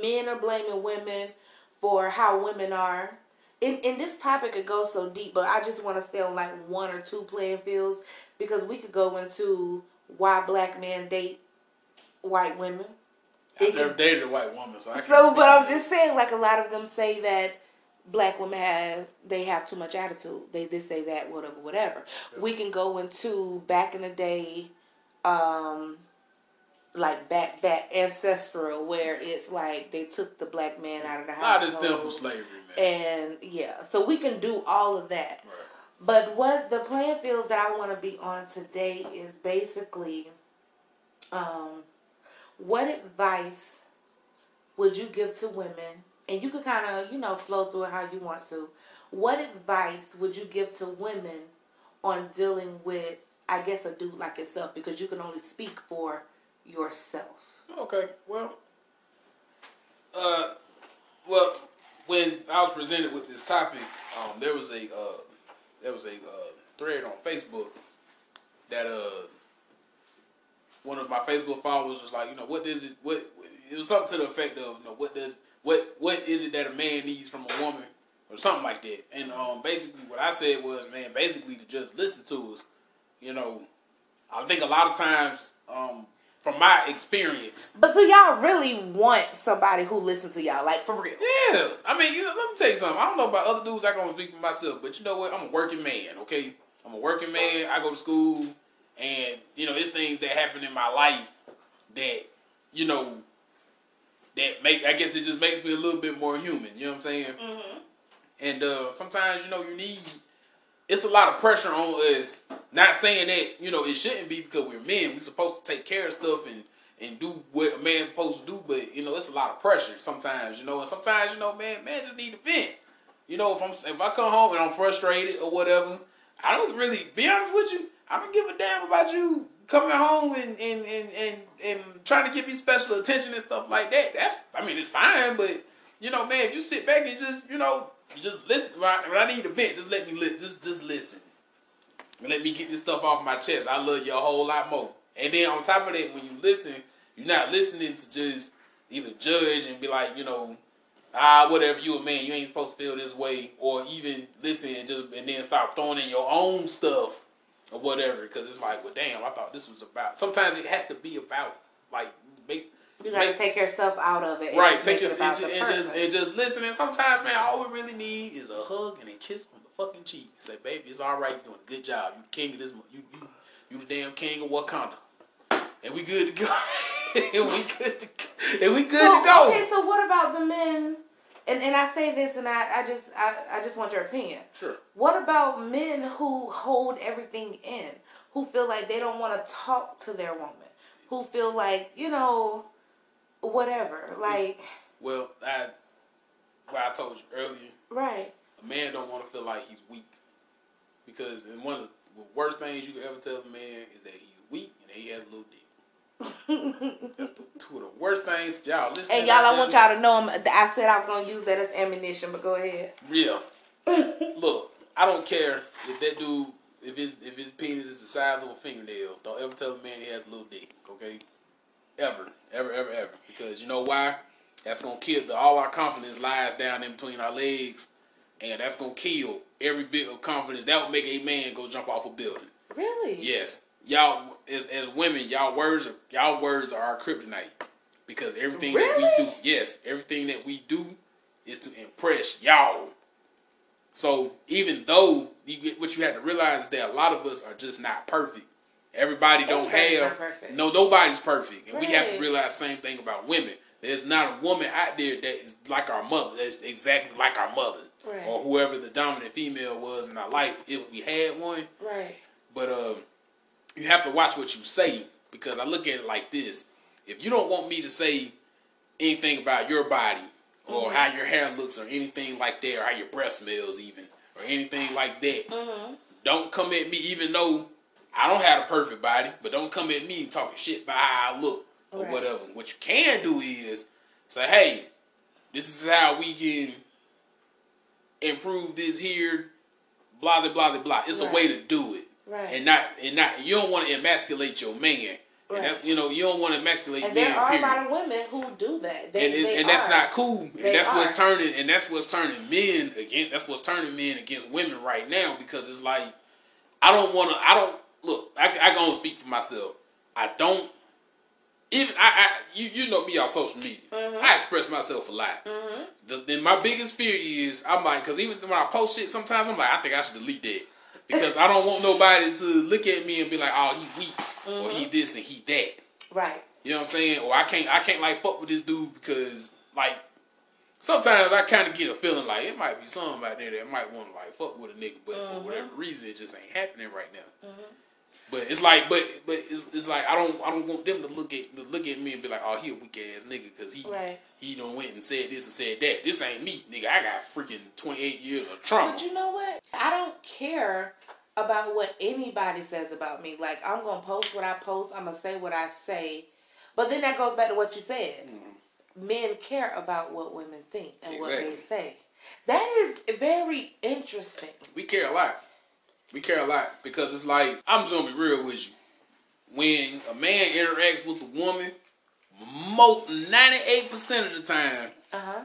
men are blaming women for how women are. In in this topic, it goes so deep, but I just want to stay on like one or two playing fields because we could go into why black men date white women. I've never dated a white woman, so I can't So, but I'm just saying, like a lot of them say that black women have they have too much attitude. They this, they that, whatever, whatever. We can go into back in the day, um, like back back ancestral, where it's like they took the black man out of the A house. lot of this stem from slavery, man. And yeah, so we can do all of that. Right. But what the playing fields that I want to be on today is basically, um, what advice would you give to women? And you could kind of, you know, flow through it how you want to. What advice would you give to women on dealing with, I guess, a dude like yourself? Because you can only speak for yourself. Okay, well, uh, well, when I was presented with this topic, um, there was a uh, there was a uh, thread on Facebook that uh, one of my Facebook followers was like, you know, what is it? What it was something to the effect of, you know, what does what what is it that a man needs from a woman or something like that? And um, basically, what I said was, man, basically to just listen to us. You know, I think a lot of times, um, from my experience, But do y'all really want somebody who listens to y'all, like for real? Yeah, I mean, you let me tell you something. I don't know about other dudes. I can only speak for myself, but you know what? I'm a working man. Okay, I'm a working man. I go to school, and you know, it's things that happen in my life that you know that make. I guess it just makes me a little bit more human. You know what I'm saying? Mm-hmm. And uh, sometimes, you know, you need. It's a lot of pressure on us. Not saying that you know it shouldn't be because we're men. We're supposed to take care of stuff and and do what a man's supposed to do. But you know, it's a lot of pressure sometimes. You know, and sometimes you know, man, man just need to vent. You know, if I'm if I come home and I'm frustrated or whatever, I don't really be honest with you. I don't give a damn about you coming home and and and and, and trying to give me special attention and stuff like that. That's I mean, it's fine, but you know, man, if you sit back and just you know, just listen. When I, when I need to vent, just let me li- just just listen. And let me get this stuff off my chest. I love you a whole lot more. And then on top of that, when you listen, you're not listening to just either judge and be like, you know, ah, whatever, you a man, you ain't supposed to feel this way, or even listen and just and then stop throwing in your own stuff or whatever. Because it's like, well, damn, I thought this was about. Sometimes it has to be about like make You gotta Make- take yourself out of it. and right, take your it and, and just and just listen. And sometimes, man, all we really need is a hug and a kiss on the fucking cheek. Say, baby, it's all right. You're doing a good job. You the king of this. You you you the damn king of Wakanda. And we good to go. and we good to go. And we good so, to go. Okay, so what about the men? And and I say this, and I, I just I, I just want your opinion. Sure. What about men who hold everything in, who feel like they don't want to talk to their woman, who feel like you know, whatever, like Well, I what I told you earlier, right, a man don't want to feel like he's weak. Because and one of the worst things you can ever tell a man is that he's weak and that he has a little dick. That's the, two of the worst things. Y'all listen. and y'all, I want y'all to know. Um, I'm- I said I was gonna use that as ammunition, but go ahead. Yeah. Look, I don't care if that dude, if his if his penis is the size of a fingernail. Don't ever tell a man he has a little dick. Okay. Ever, ever, ever, ever. Because you know why? That's gonna kill the all our confidence lies down in between our legs, and that's gonna kill every bit of confidence. That would make a man go jump off a building. Really? Yes, y'all as as women, y'all words are y'all words are our kryptonite because everything that we do, yes, everything that we do is to impress y'all. So even though you get, what you have to realize is that a lot of us are just not perfect. Everybody don't Everybody's have no nobody's perfect, and we have to realize the same thing about women. There's not a woman out there that is like our mother. That's exactly like our mother, Right. or whoever the dominant female was in our life, if we had one. Right. But uh, you have to watch what you say because I look at it like this: if you don't want me to say anything about your body or how your hair looks or anything like that, or how your breath smells, even or anything like that, Mm-hmm. don't come at me. Even though I don't have a perfect body, but don't come at me talking shit about how I look or Right. whatever. What you can do is say, "Hey, this is how we can improve this here." Blah blah blah blah. It's a way to do it Right. and not and not you don't want to emasculate your man And that, you know, you don't want to emasculate And men. there are period. a lot of women who do that. They, and, and, they and that's not cool. And They that's what's turning and that's what's turning men against that's what's turning men against women right now because it's like I don't want to. I don't look. I I gonna speak for myself. I don't even I, I you you know me on social media. Mhm. I express myself a lot. Mhm. The, then my biggest fear is I'm like because even when I post shit sometimes I'm like I think I should delete that because I don't want nobody to look at me and be like oh he weak or he this and he that. Right. You know what I'm saying? Or I can't I can't like fuck with this dude because like sometimes I kind of get a feeling like it might be something out there that might want to like fuck with a nigga, but for Mhm. whatever reason it just ain't happening right now. But it's like, but but it's, it's like I don't I don't want them to look at to look at me and be like, oh he a weak ass nigga because he Right. he done went and said this and said that. This ain't me, nigga. I got freaking 28 years of trauma. But you know what? I don't care about what anybody says about me. Like I'm gonna post what I post. I'm gonna say what I say. But then that goes back to what you said. Mhm. Men care about what women think and what they say. That is very interesting. We care a lot. We care a lot because it's like I'm just gonna be real with you. When a man interacts with a woman, most ninety eight percent of the time, Uh huh.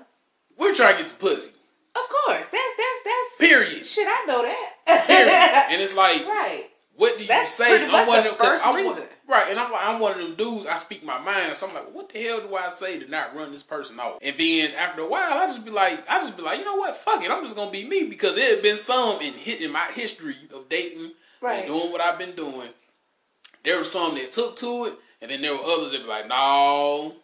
we're trying to get some pussy. Of course. That's that's that's Period. shit. I know that. Period. and it's like, right. what do you That's say? much one of the them- 'cause first I'm one- reason. right, and I'm like, I'm one of them dudes. I speak my mind, so I'm like, what the hell do I say to not run this person off? And then after a while, I just be like, I just be like, you know what? Fuck it. I'm just gonna be me because it had been some in hit in my history of dating Right. and doing what I've been doing. There were some that took to it, and then there were others that be like, no,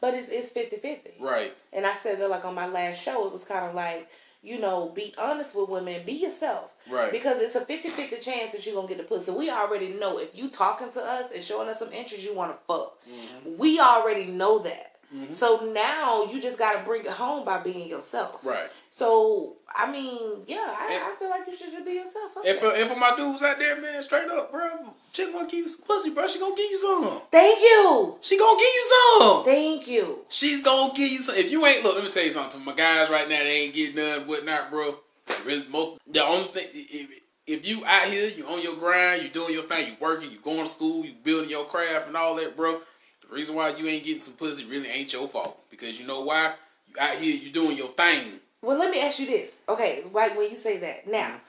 But it's it's 50-50. right, And I said that like on my last show, it was kind of like, you know, be honest with women, be yourself. right, Because it's a 50-50 chance that you're going to get the pussy. We already know if you talking to us and showing us some interest, you want to fuck. Mhm. We already know that. Mhm. So now you just got to bring it home by being yourself. right. So, I mean, yeah, I, And- I feel like you should just be yourself. Fuck And for, and for my dudes out there, man, straight up, bro, chick to give you some pussy, bro. She gonna give you some. Thank you. She gonna give you some. Thank you. She's gonna give you some. If you ain't look, let me tell you something. To my guys right now, they ain't getting none, whatnot, bro. Really, most the only thing if, if you out here, you on your grind, you doing your thing, you working, you going to school, you building your craft and all that, bro. The reason why you ain't getting some pussy really ain't your fault because you know why you out here, you doing your thing. Well, let me ask you this. Okay, why when you say that. Now,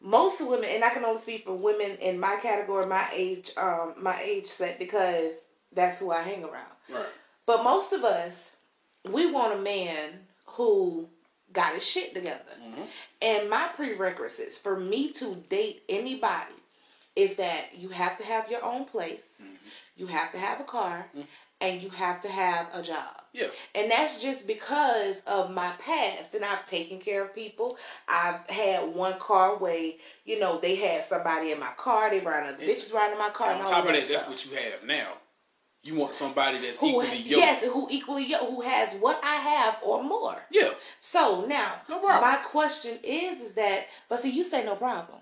most women, and I can only speak for women in my category, my age, um, my age set, because that's who I hang around. Right. But most of us, we want a man who got his shit together. Mhm. And my prerequisites for me to date anybody is that you have to have your own place, Mhm. You have to have a car, Mhm. and you have to have a job. Yeah. And that's just because of my past. And I've taken care of people. I've had one car where, you know, they had somebody in my car, they riding other bitches riding in my car. On top of that that, that's what you have now. You want somebody that's who equally yoked. yes, who equally yo- who has what I have or more. Yeah. So now, No my question is, is that, but see, you say no problem.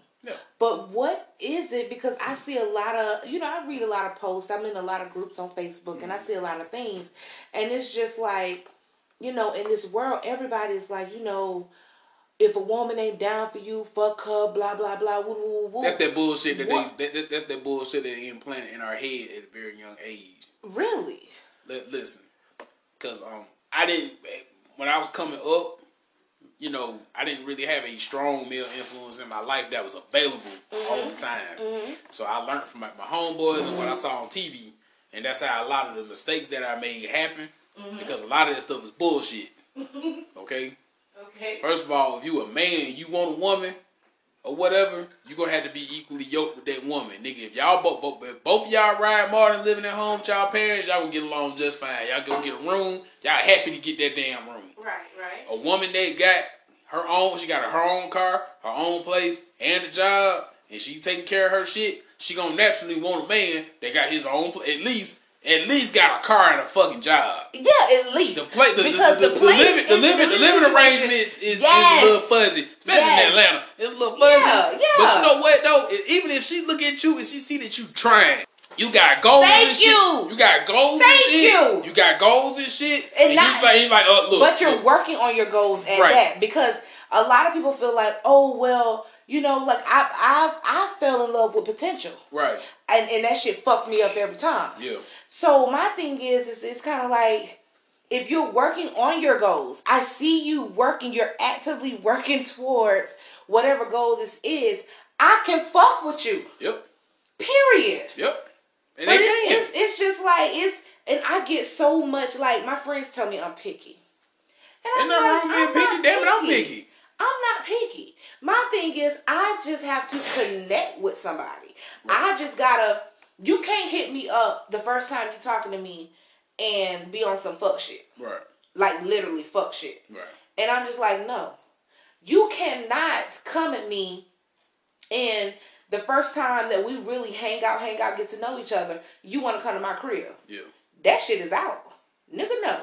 But what is it? Because I see a lot of, you know, I read a lot of posts. I'm in a lot of groups on Facebook, and I Mm-hmm. see a lot of things, and it's just like, you know, in this world, everybody's like, you know, if a woman ain't down for you, fuck her, blah blah blah. Woo, woo, woo. That's that bullshit that What? they that, that, that's that bullshit that they implanted in our head at a very young age. really. Li- listen, because um, I didn't when I was coming up. You know, I didn't really have a strong male influence in my life that was available all the time. hmm So I learned from my, my homeboys and what I saw on TV, and that's how a lot of the mistakes that I made happen. Because a lot of that stuff is bullshit. Okay. Okay. First of all, if you a man, you want a woman or whatever, you're gonna have to be equally yoked with that woman, nigga. If y'all both, both if both of y'all ride more than living at home with y'all parents, y'all gonna get along just fine. Y'all gonna get a room, y'all happy to get that damn room. Right. Right. A woman that got her own, she got her own car, her own place, and a job, and she taking care of her shit. She gonna naturally want a man that got his own, at least, at least got a car and a fucking job. Yeah, at least The play, the, because the, the, the, the, place living, the living, the living arrangements is, Yes. is a little fuzzy, especially Yes. in Atlanta. It's a little fuzzy. Yeah, yeah. But you know what though? Even if she look at you and she see that you trying, you got goals Thank and you. shit. You got goals Thank and shit. you. got goals and shit. And And, not- you say you like, oh look, but you're look, working on your goals at Right. that because a lot of people feel like, oh well, you know, like I I've I fell in love with potential. Right. And and that shit fucked me up every time. Yeah. So my thing is is it's kind of like if you're working on your goals, I see you working, you're actively working towards whatever goal this is. I can fuck with you. Yep. Period. Yep. And but it's, it's it's just like it's and I get so much like my friends tell me I'm picky. And wrong with being I'm picky. not Damn it, I'm picky. I'm not picky. My thing is I just have to connect with somebody. I just gotta you can't hit me up the first time you're talking to me and be on some fuck shit. Right. Like literally fuck shit. Right. And I'm just like, no. You cannot come at me and the first time that we really hang out, hang out, get to know each other, you want to come to my crib. Yeah. That shit is out. Nigga, no.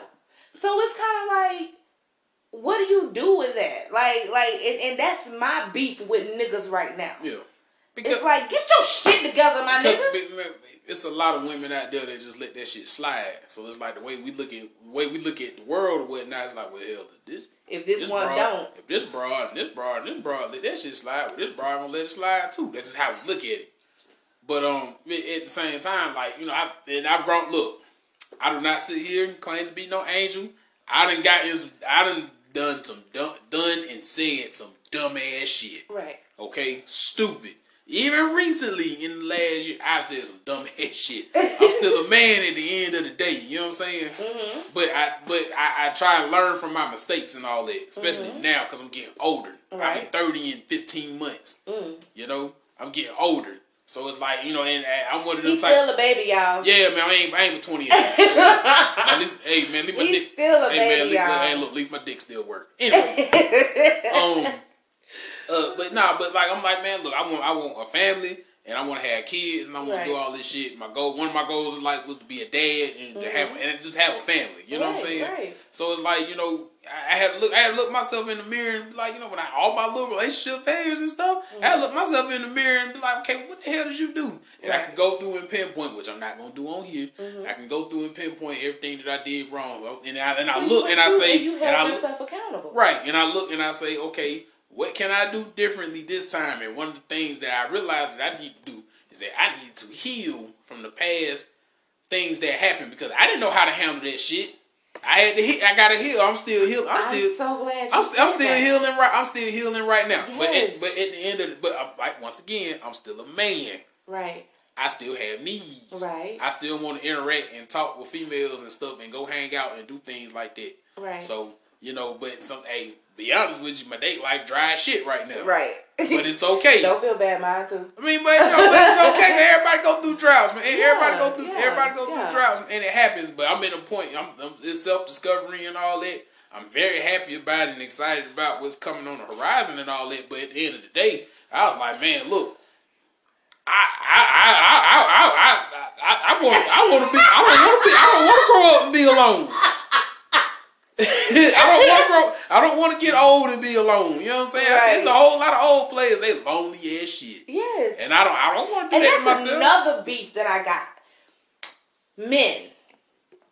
So it's kind of like, what do you do with that? Like, like, and, and that's my beef with niggas right now. Yeah. it's like, get your shit together, my because nigga. it's a lot of women out there that just let that shit slide. So it's like the way we look at the way we look at the world or whatnot. It's like, well, hell, this If this, this one broad, don't, if this broad and this broad and this broad let that shit slide, but this broad gonna let it slide too. That's just how we look at it. But um, at the same time, like you know, I and I've grown. Look, I do not sit here and claim to be no angel. I done got in. I done done some done, done and said some dumb ass shit. right? Okay, stupid. Even recently in the last year, I've said some dumb ass shit. I'm still a man at the end of the day. You know what I'm saying? Mm-hmm. But I, but I, I try and learn from my mistakes and all that, especially now because I'm getting older. Right. be 30 in 15 months. Mm. You know, I'm getting older, so it's like you know, and I'm one of them He's type. still a baby, y'all. yeah, man, I ain't, I ain't but 20 years. At least, hey man, leave my He's dick. still a hey man, baby, leave, y'all. hey look, leave my dick still work. Anyway, um, uh, but nah, but like I'm like, man, look, I want I want a family and I want to have kids and I want Right. to do all this shit. My goal, one of my goals in life was to be a dad and to have and just have a family. You know what I'm Mm-hmm. Saying? right. So it's like you know, I, had to look, I had to look myself in the mirror and be like, you know, when I all my little relationship failures and stuff, I had to look myself in the mirror and be like, okay, what the hell did you do? And I can go through and pinpoint, which I'm not gonna do on here. Mhm. I can go through and pinpoint everything that I did wrong, and I and I So you look and I say, you and held I look, yourself accountable. Right, and I look and I say, okay, what can I do differently this time? And one of the things that I realized that I need to do is that I need to heal from the past things that happened because I didn't know how to handle that shit. I had to heal. I gotta heal. I'm still healing. I'm I'm still. so glad. You I'm, st- I'm still that. healing right. I'm still healing right now. But at, but at the end of the, but I'm, like once again, I'm still a man. Right. I still have needs. Right. I still want to interact and talk with females and stuff and go hang out and do things like that. Right. So you know, but some hey, be honest with you, my date life dry shit right now. right. But it's okay. Don't feel bad, mine too. I mean, but, you know, but it's okay. Everybody go through droughts, man. Everybody go through. yeah, everybody go yeah. through droughts, and it happens. But I'm in a point. I'm, I'm it's self discovery and all that. I'm very happy about it and excited about what's coming on the horizon and all that. But at the end of the day, I was like, man, look. I I I I I I I, I want I want to be I don't want to be I don't want to grow up and be alone. I don't want to grow. I don't want to get old and be alone. You know what I'm saying? Right. It's a whole lot of old players. They lonely as shit. Yes. And I don't I don't want to do And that to that's myself. another beef that I got. Men,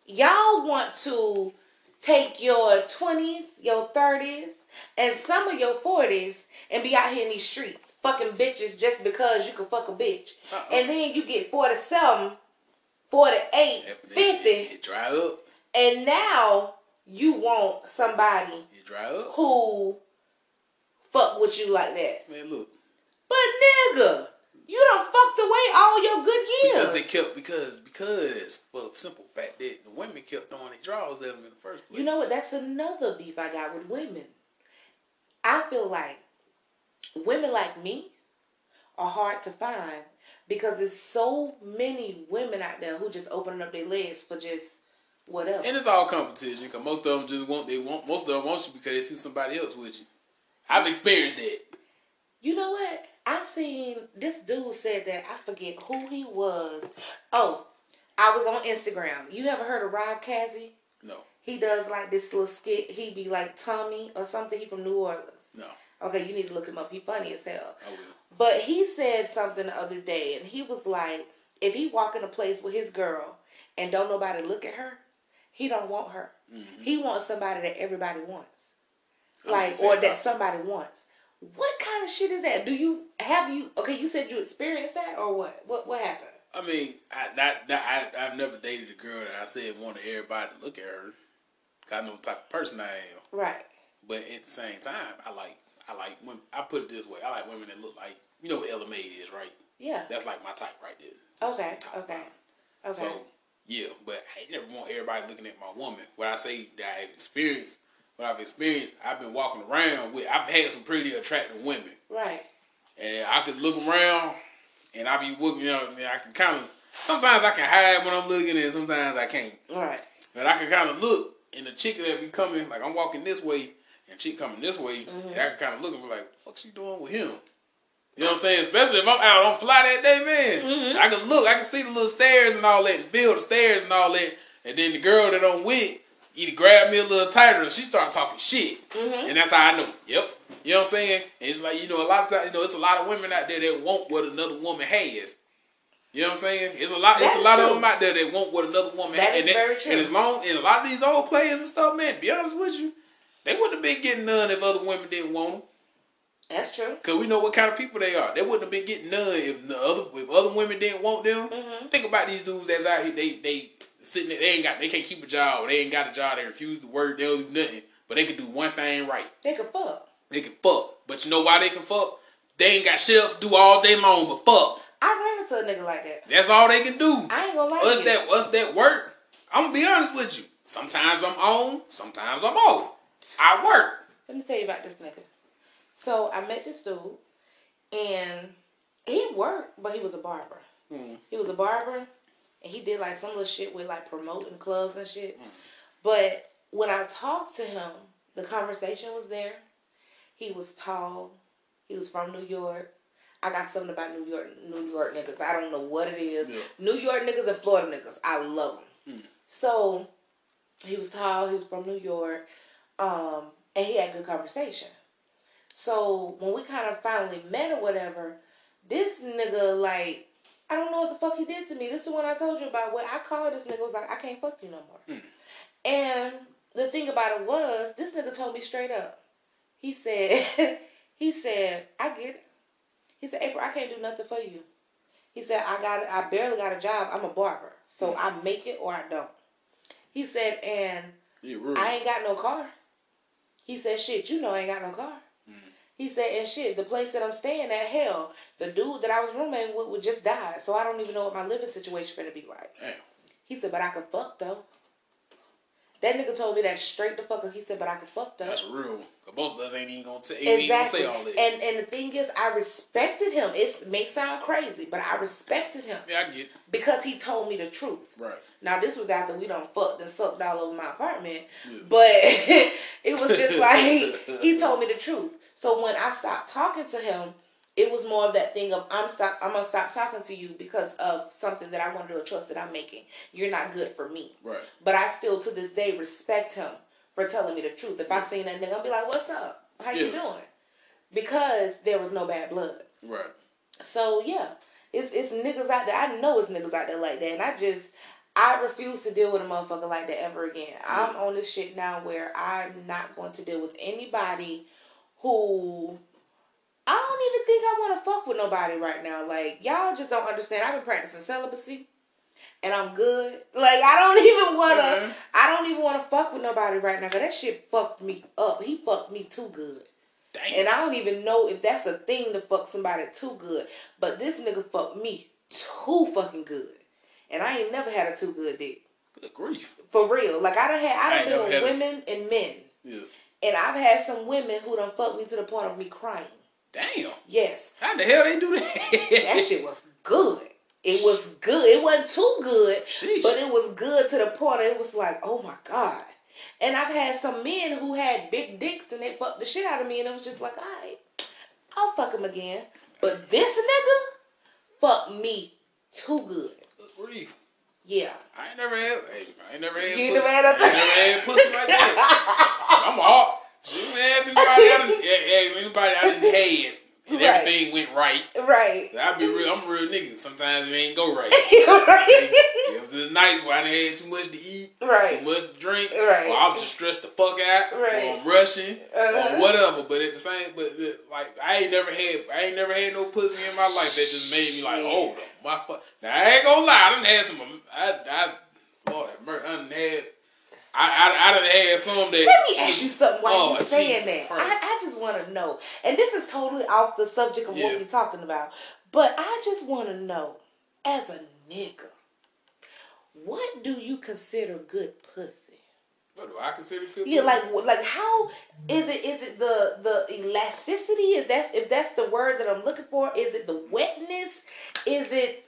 y'all want to take your 20s, your 30s, and some of your 40s and be out here in these streets fucking bitches just because you can fuck a bitch. Uh-uh. And then you get 47, 48, After that 50, shit, dry up. and now you want somebody dry up. who fuck with you like that. Man, look. But nigga, you done fucked away all your good years. Because they kept because because for the simple fact that the women kept throwing their drawers at them in the first place. You know what? That's another beef I got with women. I feel like women like me are hard to find because there's so many women out there who just opening up their legs for just whatever. And it's all competition because most of them just want they want most of them want you because they see somebody else with you. I've experienced that. You know what? I seen this dude said that I forget who he was. Oh, I was on Instagram. You ever heard of Rob Cassie? No, He does like this little skit. He be like Tommy or something. He from New Orleans. no, Okay, you need to look him up. He funny as hell. I will. But he said something the other day, and he was like, if he walk in a place with his girl and don't nobody look at her, he don't want her. Mm-hmm. He wants somebody that everybody wants, like or that somebody wants. What kind of shit is that? Do you have you? Okay, you said you experienced that or what? What what happened? I mean, I that, that I I've never dated a girl that I said wanted everybody to look at her. I know the type of person I am. Right. But at the same time, I like I like when I put it this way. I like women that look like you know what Ella Mai is, right? Yeah. That's like my type right there. That's Okay. Okay. line. Okay. So yeah, but I never want everybody looking at my woman. When I say that I've experienced, what I've experienced, I've been walking around with. I've had some pretty attractive women, right. and I could look around, and I be looking. You know, and I can kind of. Sometimes I can hide when I'm looking, and sometimes I can't. Right. But I can kind of look, and the chick that be coming, like I'm walking this way, and she coming this way, Mm-hmm. and I can kind of look and be like, "Fuck, she doing with him?" You know what I'm saying? Especially if I'm out on fly that day, man. Mm-hmm. I can look, I can see the little stairs and all that, and feel the stairs and all that, and then the girl that I'm with either grab me a little tighter, and she start talking shit, Mm-hmm. and that's how I know. Yep. You know what I'm saying? And it's like you know, a lot of times, you know, it's a lot of women out there that want what another woman has. You know what I'm saying? It's a lot. That it's a lot true. of them out there that want what another woman That has. is and very true. And as long and a lot of these old players and stuff, man. Be honest with you, they wouldn't have been getting none if other women didn't want them. That's true. Cause we know what kind of people they are. They wouldn't have been getting none if the other if other women didn't want them. Mhm. Think about these dudes that's out here. They they sitting there. They ain't got. They can't keep a job. They ain't got a job. They refuse to work. They don't do nothing. But they can do one thing right. They could fuck. They can fuck. But you know why they can fuck? They ain't got shit else to do all day long but fuck. I ran into a nigga like that. That's all they can do. I ain't gonna lie us to you. that us that work. I'm gonna be honest with you. Sometimes I'm on. Sometimes I'm off. I work. Let me tell you about this nigga. So I met this dude, and he worked, but he was a barber. Hmm. He was a barber, and he did like some little shit with like promoting clubs and shit. Hmm. But when I talked to him, the conversation was there. He was tall. He was from New York. I got something about New York, New York niggas. I don't know what it is. Yeah. New York niggas and Florida niggas. I love them. Hmm. So he was tall. He was from New York, um, and he had good conversation. So when we kind of finally met or whatever, this nigga like I don't know what the fuck he did to me. This is the one I told you about. When I called this nigga was like, I can't fuck you no more. Hmm. And the thing about it was, this nigga told me straight up. He said, he said, I get it. He said, April, I can't do nothing for you. He said, I got, I barely got a job. I'm a barber, so I make it or I don't. He said, and. I ain't got no car. He said, shit, you know I ain't got no car. He said, and shit, the place that I'm staying at, hell, the dude that I was roommating with would just died, so I don't even know what my living situation gonna be like. Damn. He said, but I could fuck though. That nigga told me that straight the fuck up. He said, but I could fuck though. That's real. Cause most of us ain't even gonna, t- ain't even gonna Exactly. say all that. And and the thing is, I respected him. It may sound crazy, but I respected him yeah, I get it. because he told me the truth. Right. Now this was after we done fucked and sucked all over my apartment, Yeah. but it was just like he told me the truth. So when I stopped talking to him, it was more of that thing of I'm stop I'm gonna stop talking to you because of something that I want to do a trust that I'm making. You're not good for me. Right. But I still to this day respect him for telling me the truth. If I seen that nigga, I'll be like, What's up? How you doing? Because there was no bad blood. Right. So yeah, it's it's niggas out there. I know it's niggas out there like that, and I just I refuse to deal with a motherfucker like that ever again. I'm on this shit now where I'm not going to deal with anybody who I don't even think I want to fuck with nobody right now. Like y'all just don't understand. I've been practicing celibacy. And I'm good. Like I don't even wanna. Mhm. I don't even wanna fuck with nobody right now. Cause that shit fucked me up. He fucked me too good. Damn. And I don't even know if that's a thing to fuck somebody too good. But this nigga fucked me too fucking good. And I ain't never had a too good dick. Good grief. For real. Like I done had I I done ain't been with women and men. Yeah. And I've had some women who done fucked me to the point of me crying. Damn. Yes. How the hell they do that? That shit was good. It was good. It wasn't too good. Sheesh. But it was good to the point it was like, oh my God. And I've had some men who had big dicks and they fucked the shit out of me and it was just like, all right, I'll fuck him again. But this nigga fucked me too good. Grief. Yeah. I ain't never had. I ain't never had. You pussy. had a- I ain't never had pussy like that. I'm a hard. Shoot, man, ask anybody I didn't. Yeah, ask anybody I didn't had. and Right. everything went right. Right. I be real. I'm a real nigga. Sometimes it ain't go right. right. It was just nights where I done had too much to eat, Right. too much to drink, Right. or I was just stressed the fuck out, Right. or I'm rushing, Uh-huh. or whatever. But at the same, but uh, like I ain't never had, I ain't never had no pussy in my life that just made me like, Yeah. up, my fuck. Now I ain't gonna lie, I done had some, I, I, Lord have mercy, I done had, I, I, I done had some that. Let me ask you something while Oh, you saying Jesus that. Christ. I, I just want to know, and this is totally off the subject of Yeah. what we're talking about, but I just want to know, as a nigga, what do you consider good pussy? What do I consider good? Yeah, like like how is it? Is it the the elasticity? Is that if that's the word that I'm looking for? Is it the wetness? Is it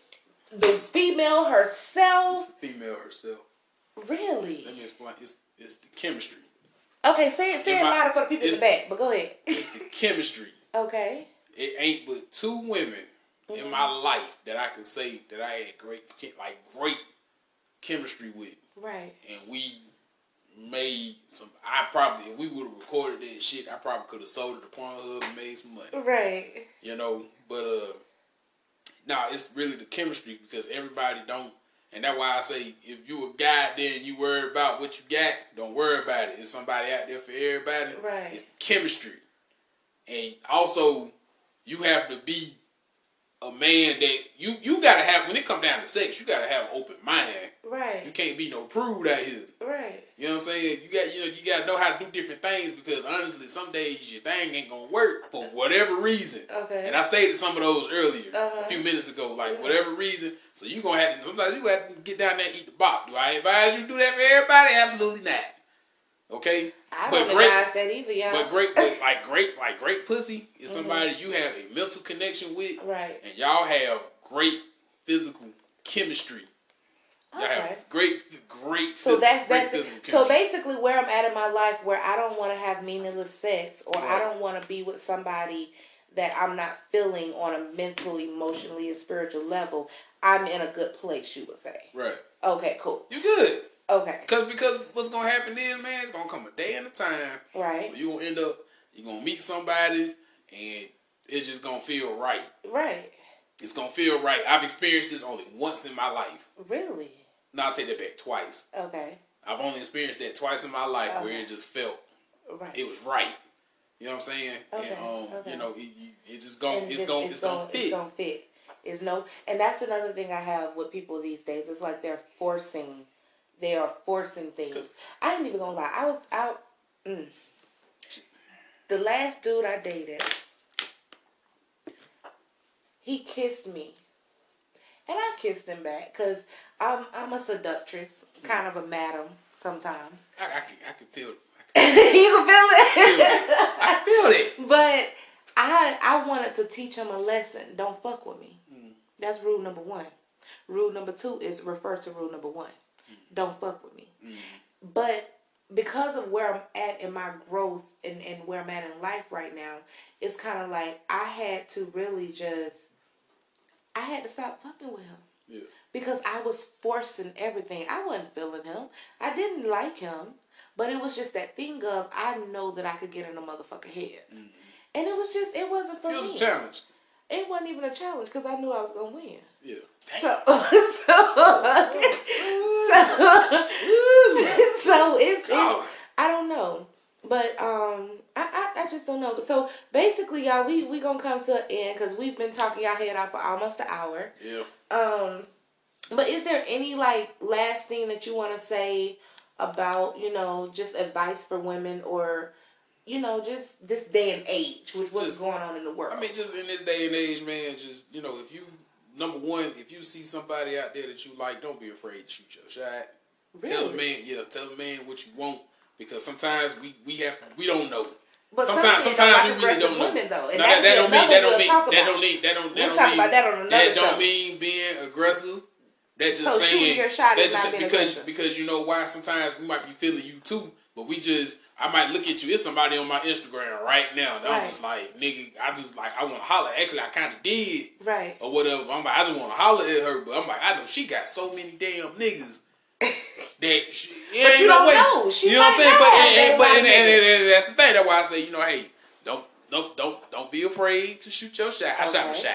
the female herself? It's the female herself. Really? Let me explain. It's it's the chemistry. Okay, say it say In it my- louder for the people in the back. But go ahead. It's the chemistry. Okay. It ain't but two women in my mm-hmm. life that I can say that I had great, like great chemistry with, Right. and we made some. I probably, if we would have recorded that shit, I probably could have sold it to Pornhub and made some money, Right. you know. But uh, nah, it's really the chemistry because everybody don't, and that's why I say if you a guy, then you worry about what you got. Don't worry about it. It's somebody out there for everybody. Right. It's the chemistry, and also you have to be a man that you you gotta have when it come down to sex. You gotta have an open mind. Right. You can't be no prude out here. Right. You know what I'm saying? You got you know you gotta know how to do different things because honestly, some days your thing ain't gonna work for whatever reason. Okay. And I stated some of those earlier Uh-huh. a few minutes ago, like Mhm. whatever reason. So you gonna have to sometimes you gonna have to get down there and eat the box. Do I advise you to do that for everybody? Absolutely not. Okay, I but don't great- that either, y'all. but great, but like great, like great pussy is mm-hmm. somebody you have a mental connection with, Right. and y'all have great physical chemistry. Y'all Okay. have great, great. So phys- that's great that's so basically where I'm at in my life where I don't want to have meaningless sex or I don't want to be with somebody that I'm not feeling on a mental, emotionally, and spiritual level. I'm in a good place, you would say. right. Okay, cool. You good? Okay, Cause because what's gonna happen is, man, it's gonna come a day and a time right, you gonna end up, you gonna meet somebody, and it's just gonna feel right. right. It's gonna feel right. I've experienced this only once in my life. Really? No, I'll take that back twice. Okay, I've only experienced that twice in my life where it just felt right. it was right. You know what I'm saying? Okay, And um, okay. you know, it, it just gonna And it's, gonna it's, gonna, fit. It's gonna fit. It's no, and that's another thing I have with people these days. It's like they're forcing, they are forcing things. I ain't even gonna lie. I was out. Mm, the last dude I dated, he kissed me, and I kissed him back because I'm I'm a seductress, kind of a madam sometimes. I, I can I can feel it. you can feel it. I feel it. But I I wanted to teach him a lesson. Don't fuck with me. Mm. That's rule number one. Rule number two is refer to rule number one. Don't fuck with me. Mm. But because of where I'm at in my growth and, and where I'm at in life right now, it's kind of like I had to really just, I had to stop fucking with him Yeah. because I was forcing everything. I wasn't feeling him. I didn't like him, but it was just that thing of I know that I could get in a motherfucker head, Mm. and it was just it wasn't for It was me. a challenge. It wasn't even a challenge because I knew I was gonna win. Yeah. So, so, so it's, God. it's I don't know, but um, I, I I just don't know. So basically, y'all, we we gonna come to an end because we've been talking y'all head out for almost an hour. Yeah. Um, but is there any like last thing that you want to say about you know just advice for women or you know just this day and age with what's Just- going on in the world? I mean, just in this day and age, man, just you know, if you number one, if you see somebody out there that you like, don't be afraid to shoot your shot. Tell a man, yeah, tell a man what you want because sometimes we we have we don't know. But sometimes some sometimes don't you really don't know. women, though, and No, that'd that, that don't mean that don't mean that don't mean that don't that don't talk mean about that on another that don't mean being aggressive. That just So saying your shot that is just because because you know why sometimes we might be feeling you too, but we just I might look at you. It's somebody on my Instagram right now, and I'm just like nigga. I just like I want to holler. Actually, I kind of did Right. or whatever. I'm like I just want to holler at her, but I'm like I know she got so many damn niggas. That she, But you no don't way. know. She you know what I'm saying? But, and, but and, and, and that's the thing. That's why I say, you know, hey, don't don't don't don't be afraid to shoot your shot. I shot my shot.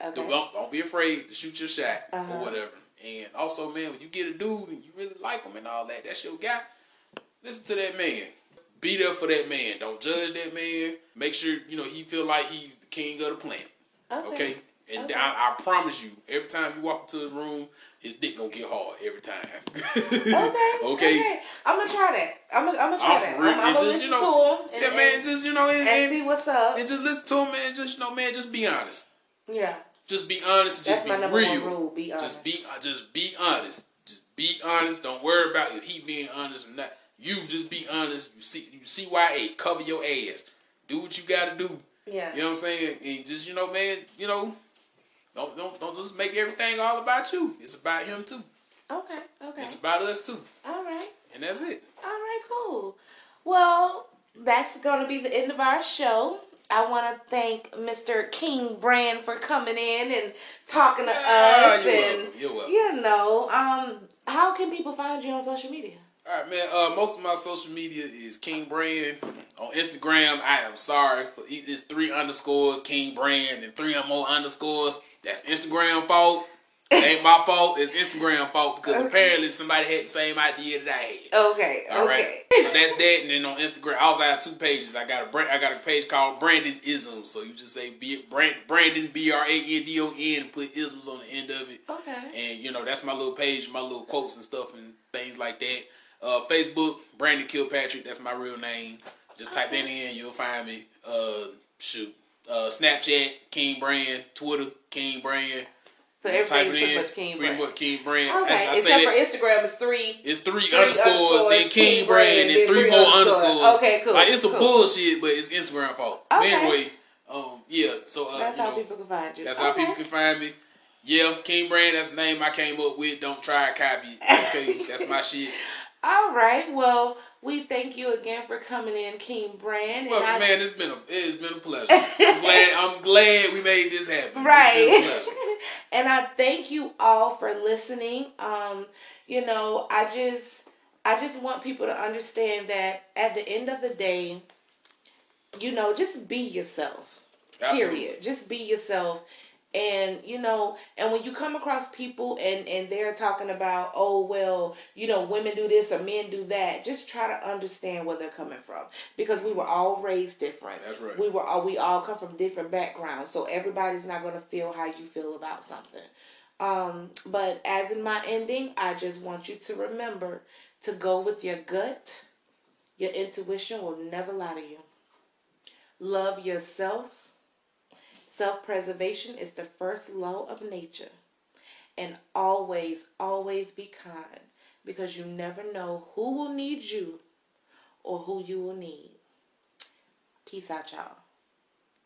Okay. Don't, don't be afraid to shoot your shot Uh-huh. or whatever. And also, man, when you get a dude and you really like him and all that, that's your guy. Listen to that man. Be there for that man. Don't judge that man. Make sure you know he feel like he's the king of the planet. Okay. And Okay. I, I promise you, every time you walk into the room, his dick gonna get hard every time. Okay. okay. I'm gonna try that. I'm gonna, I'm gonna try I'm that. real. I'm, I'm gonna just, listen you know, to him and, yeah, man. and, Just you know, and, and and, see what's up. and just listen to him, man. Just you know, man. Just be honest. yeah, Just be honest. that's Just my be number real. one rule. Be honest. Just be uh, just be honest. Just be honest. Don't worry about if he being honest or not. You just be honest. You see you see why a cover your ass. Do what you gotta do. Yeah. You know what I'm saying? And just you know, man, you know, don't don't don't just make everything all about you. It's about him too. Okay. Okay. It's about us too. All right. And that's it. All right. Cool. Well, that's gonna be the end of our show. I want to thank Mr. King Brand for coming in and talking to us, you're and welcome. You're welcome. you know, um, how can people find you on social media? All right, man. Uh, most of my social media is King Brand. On Instagram, I am sorry for it's three underscores King Brand and three more underscores. That's Instagram fault. It ain't my fault. It's Instagram fault because Okay. apparently somebody had the same idea that I had. Okay. All right. okay. So that's that. And then on Instagram, I also have two pages. I got a brand, I got a page called Brandon Isms. So you just say B, Brand, Brandon B R A N D O N and put isms on the end of it. okay. And you know, that's my little page, my little quotes and stuff and things like that. Uh, Facebook, Brandon Kilpatrick, that's my real name. Just type that in, you'll find me. Uh, shoot. Uh, Snapchat, King Brand, Twitter, King Brand. So it pretty in, much King pretty Brand. much King Brand. Okay, I except for Instagram, it's three. it's three, three underscores, underscores, then King Brand, then three three more underscores. underscores. Okay, cool, Like it's some cool. bullshit, but it's Instagram fault. But anyway, um, yeah. So uh, That's how know, people can find you. that's how people can find me. Yeah, King Brand, that's the name I came up with. Don't try to copy it. Okay, that's my shit. All right. Well, we thank you again for coming in, King Brand. Well, and I, man, it's been a it's been a pleasure. I'm glad I'm glad we made this happen. It's been a right. and I thank you all for listening. Um, you know, I just I just want people to understand that at the end of the day, you know, just be yourself. Absolutely. Period. Just be yourself. And you know, and when you come across people and and they're talking about, oh well, you know, women do this or men do that, just try to understand where they're coming from because we were all raised different. That's right. We were all we all come from different backgrounds, so everybody's not going to feel how you feel about something. Um, but as in my ending, I just want you to remember to go with your gut. Your intuition will never lie to you. Love yourself. Self preservation is the first law of nature. And always, always be kind because you never know who will need you or who you will need. Peace out, y'all.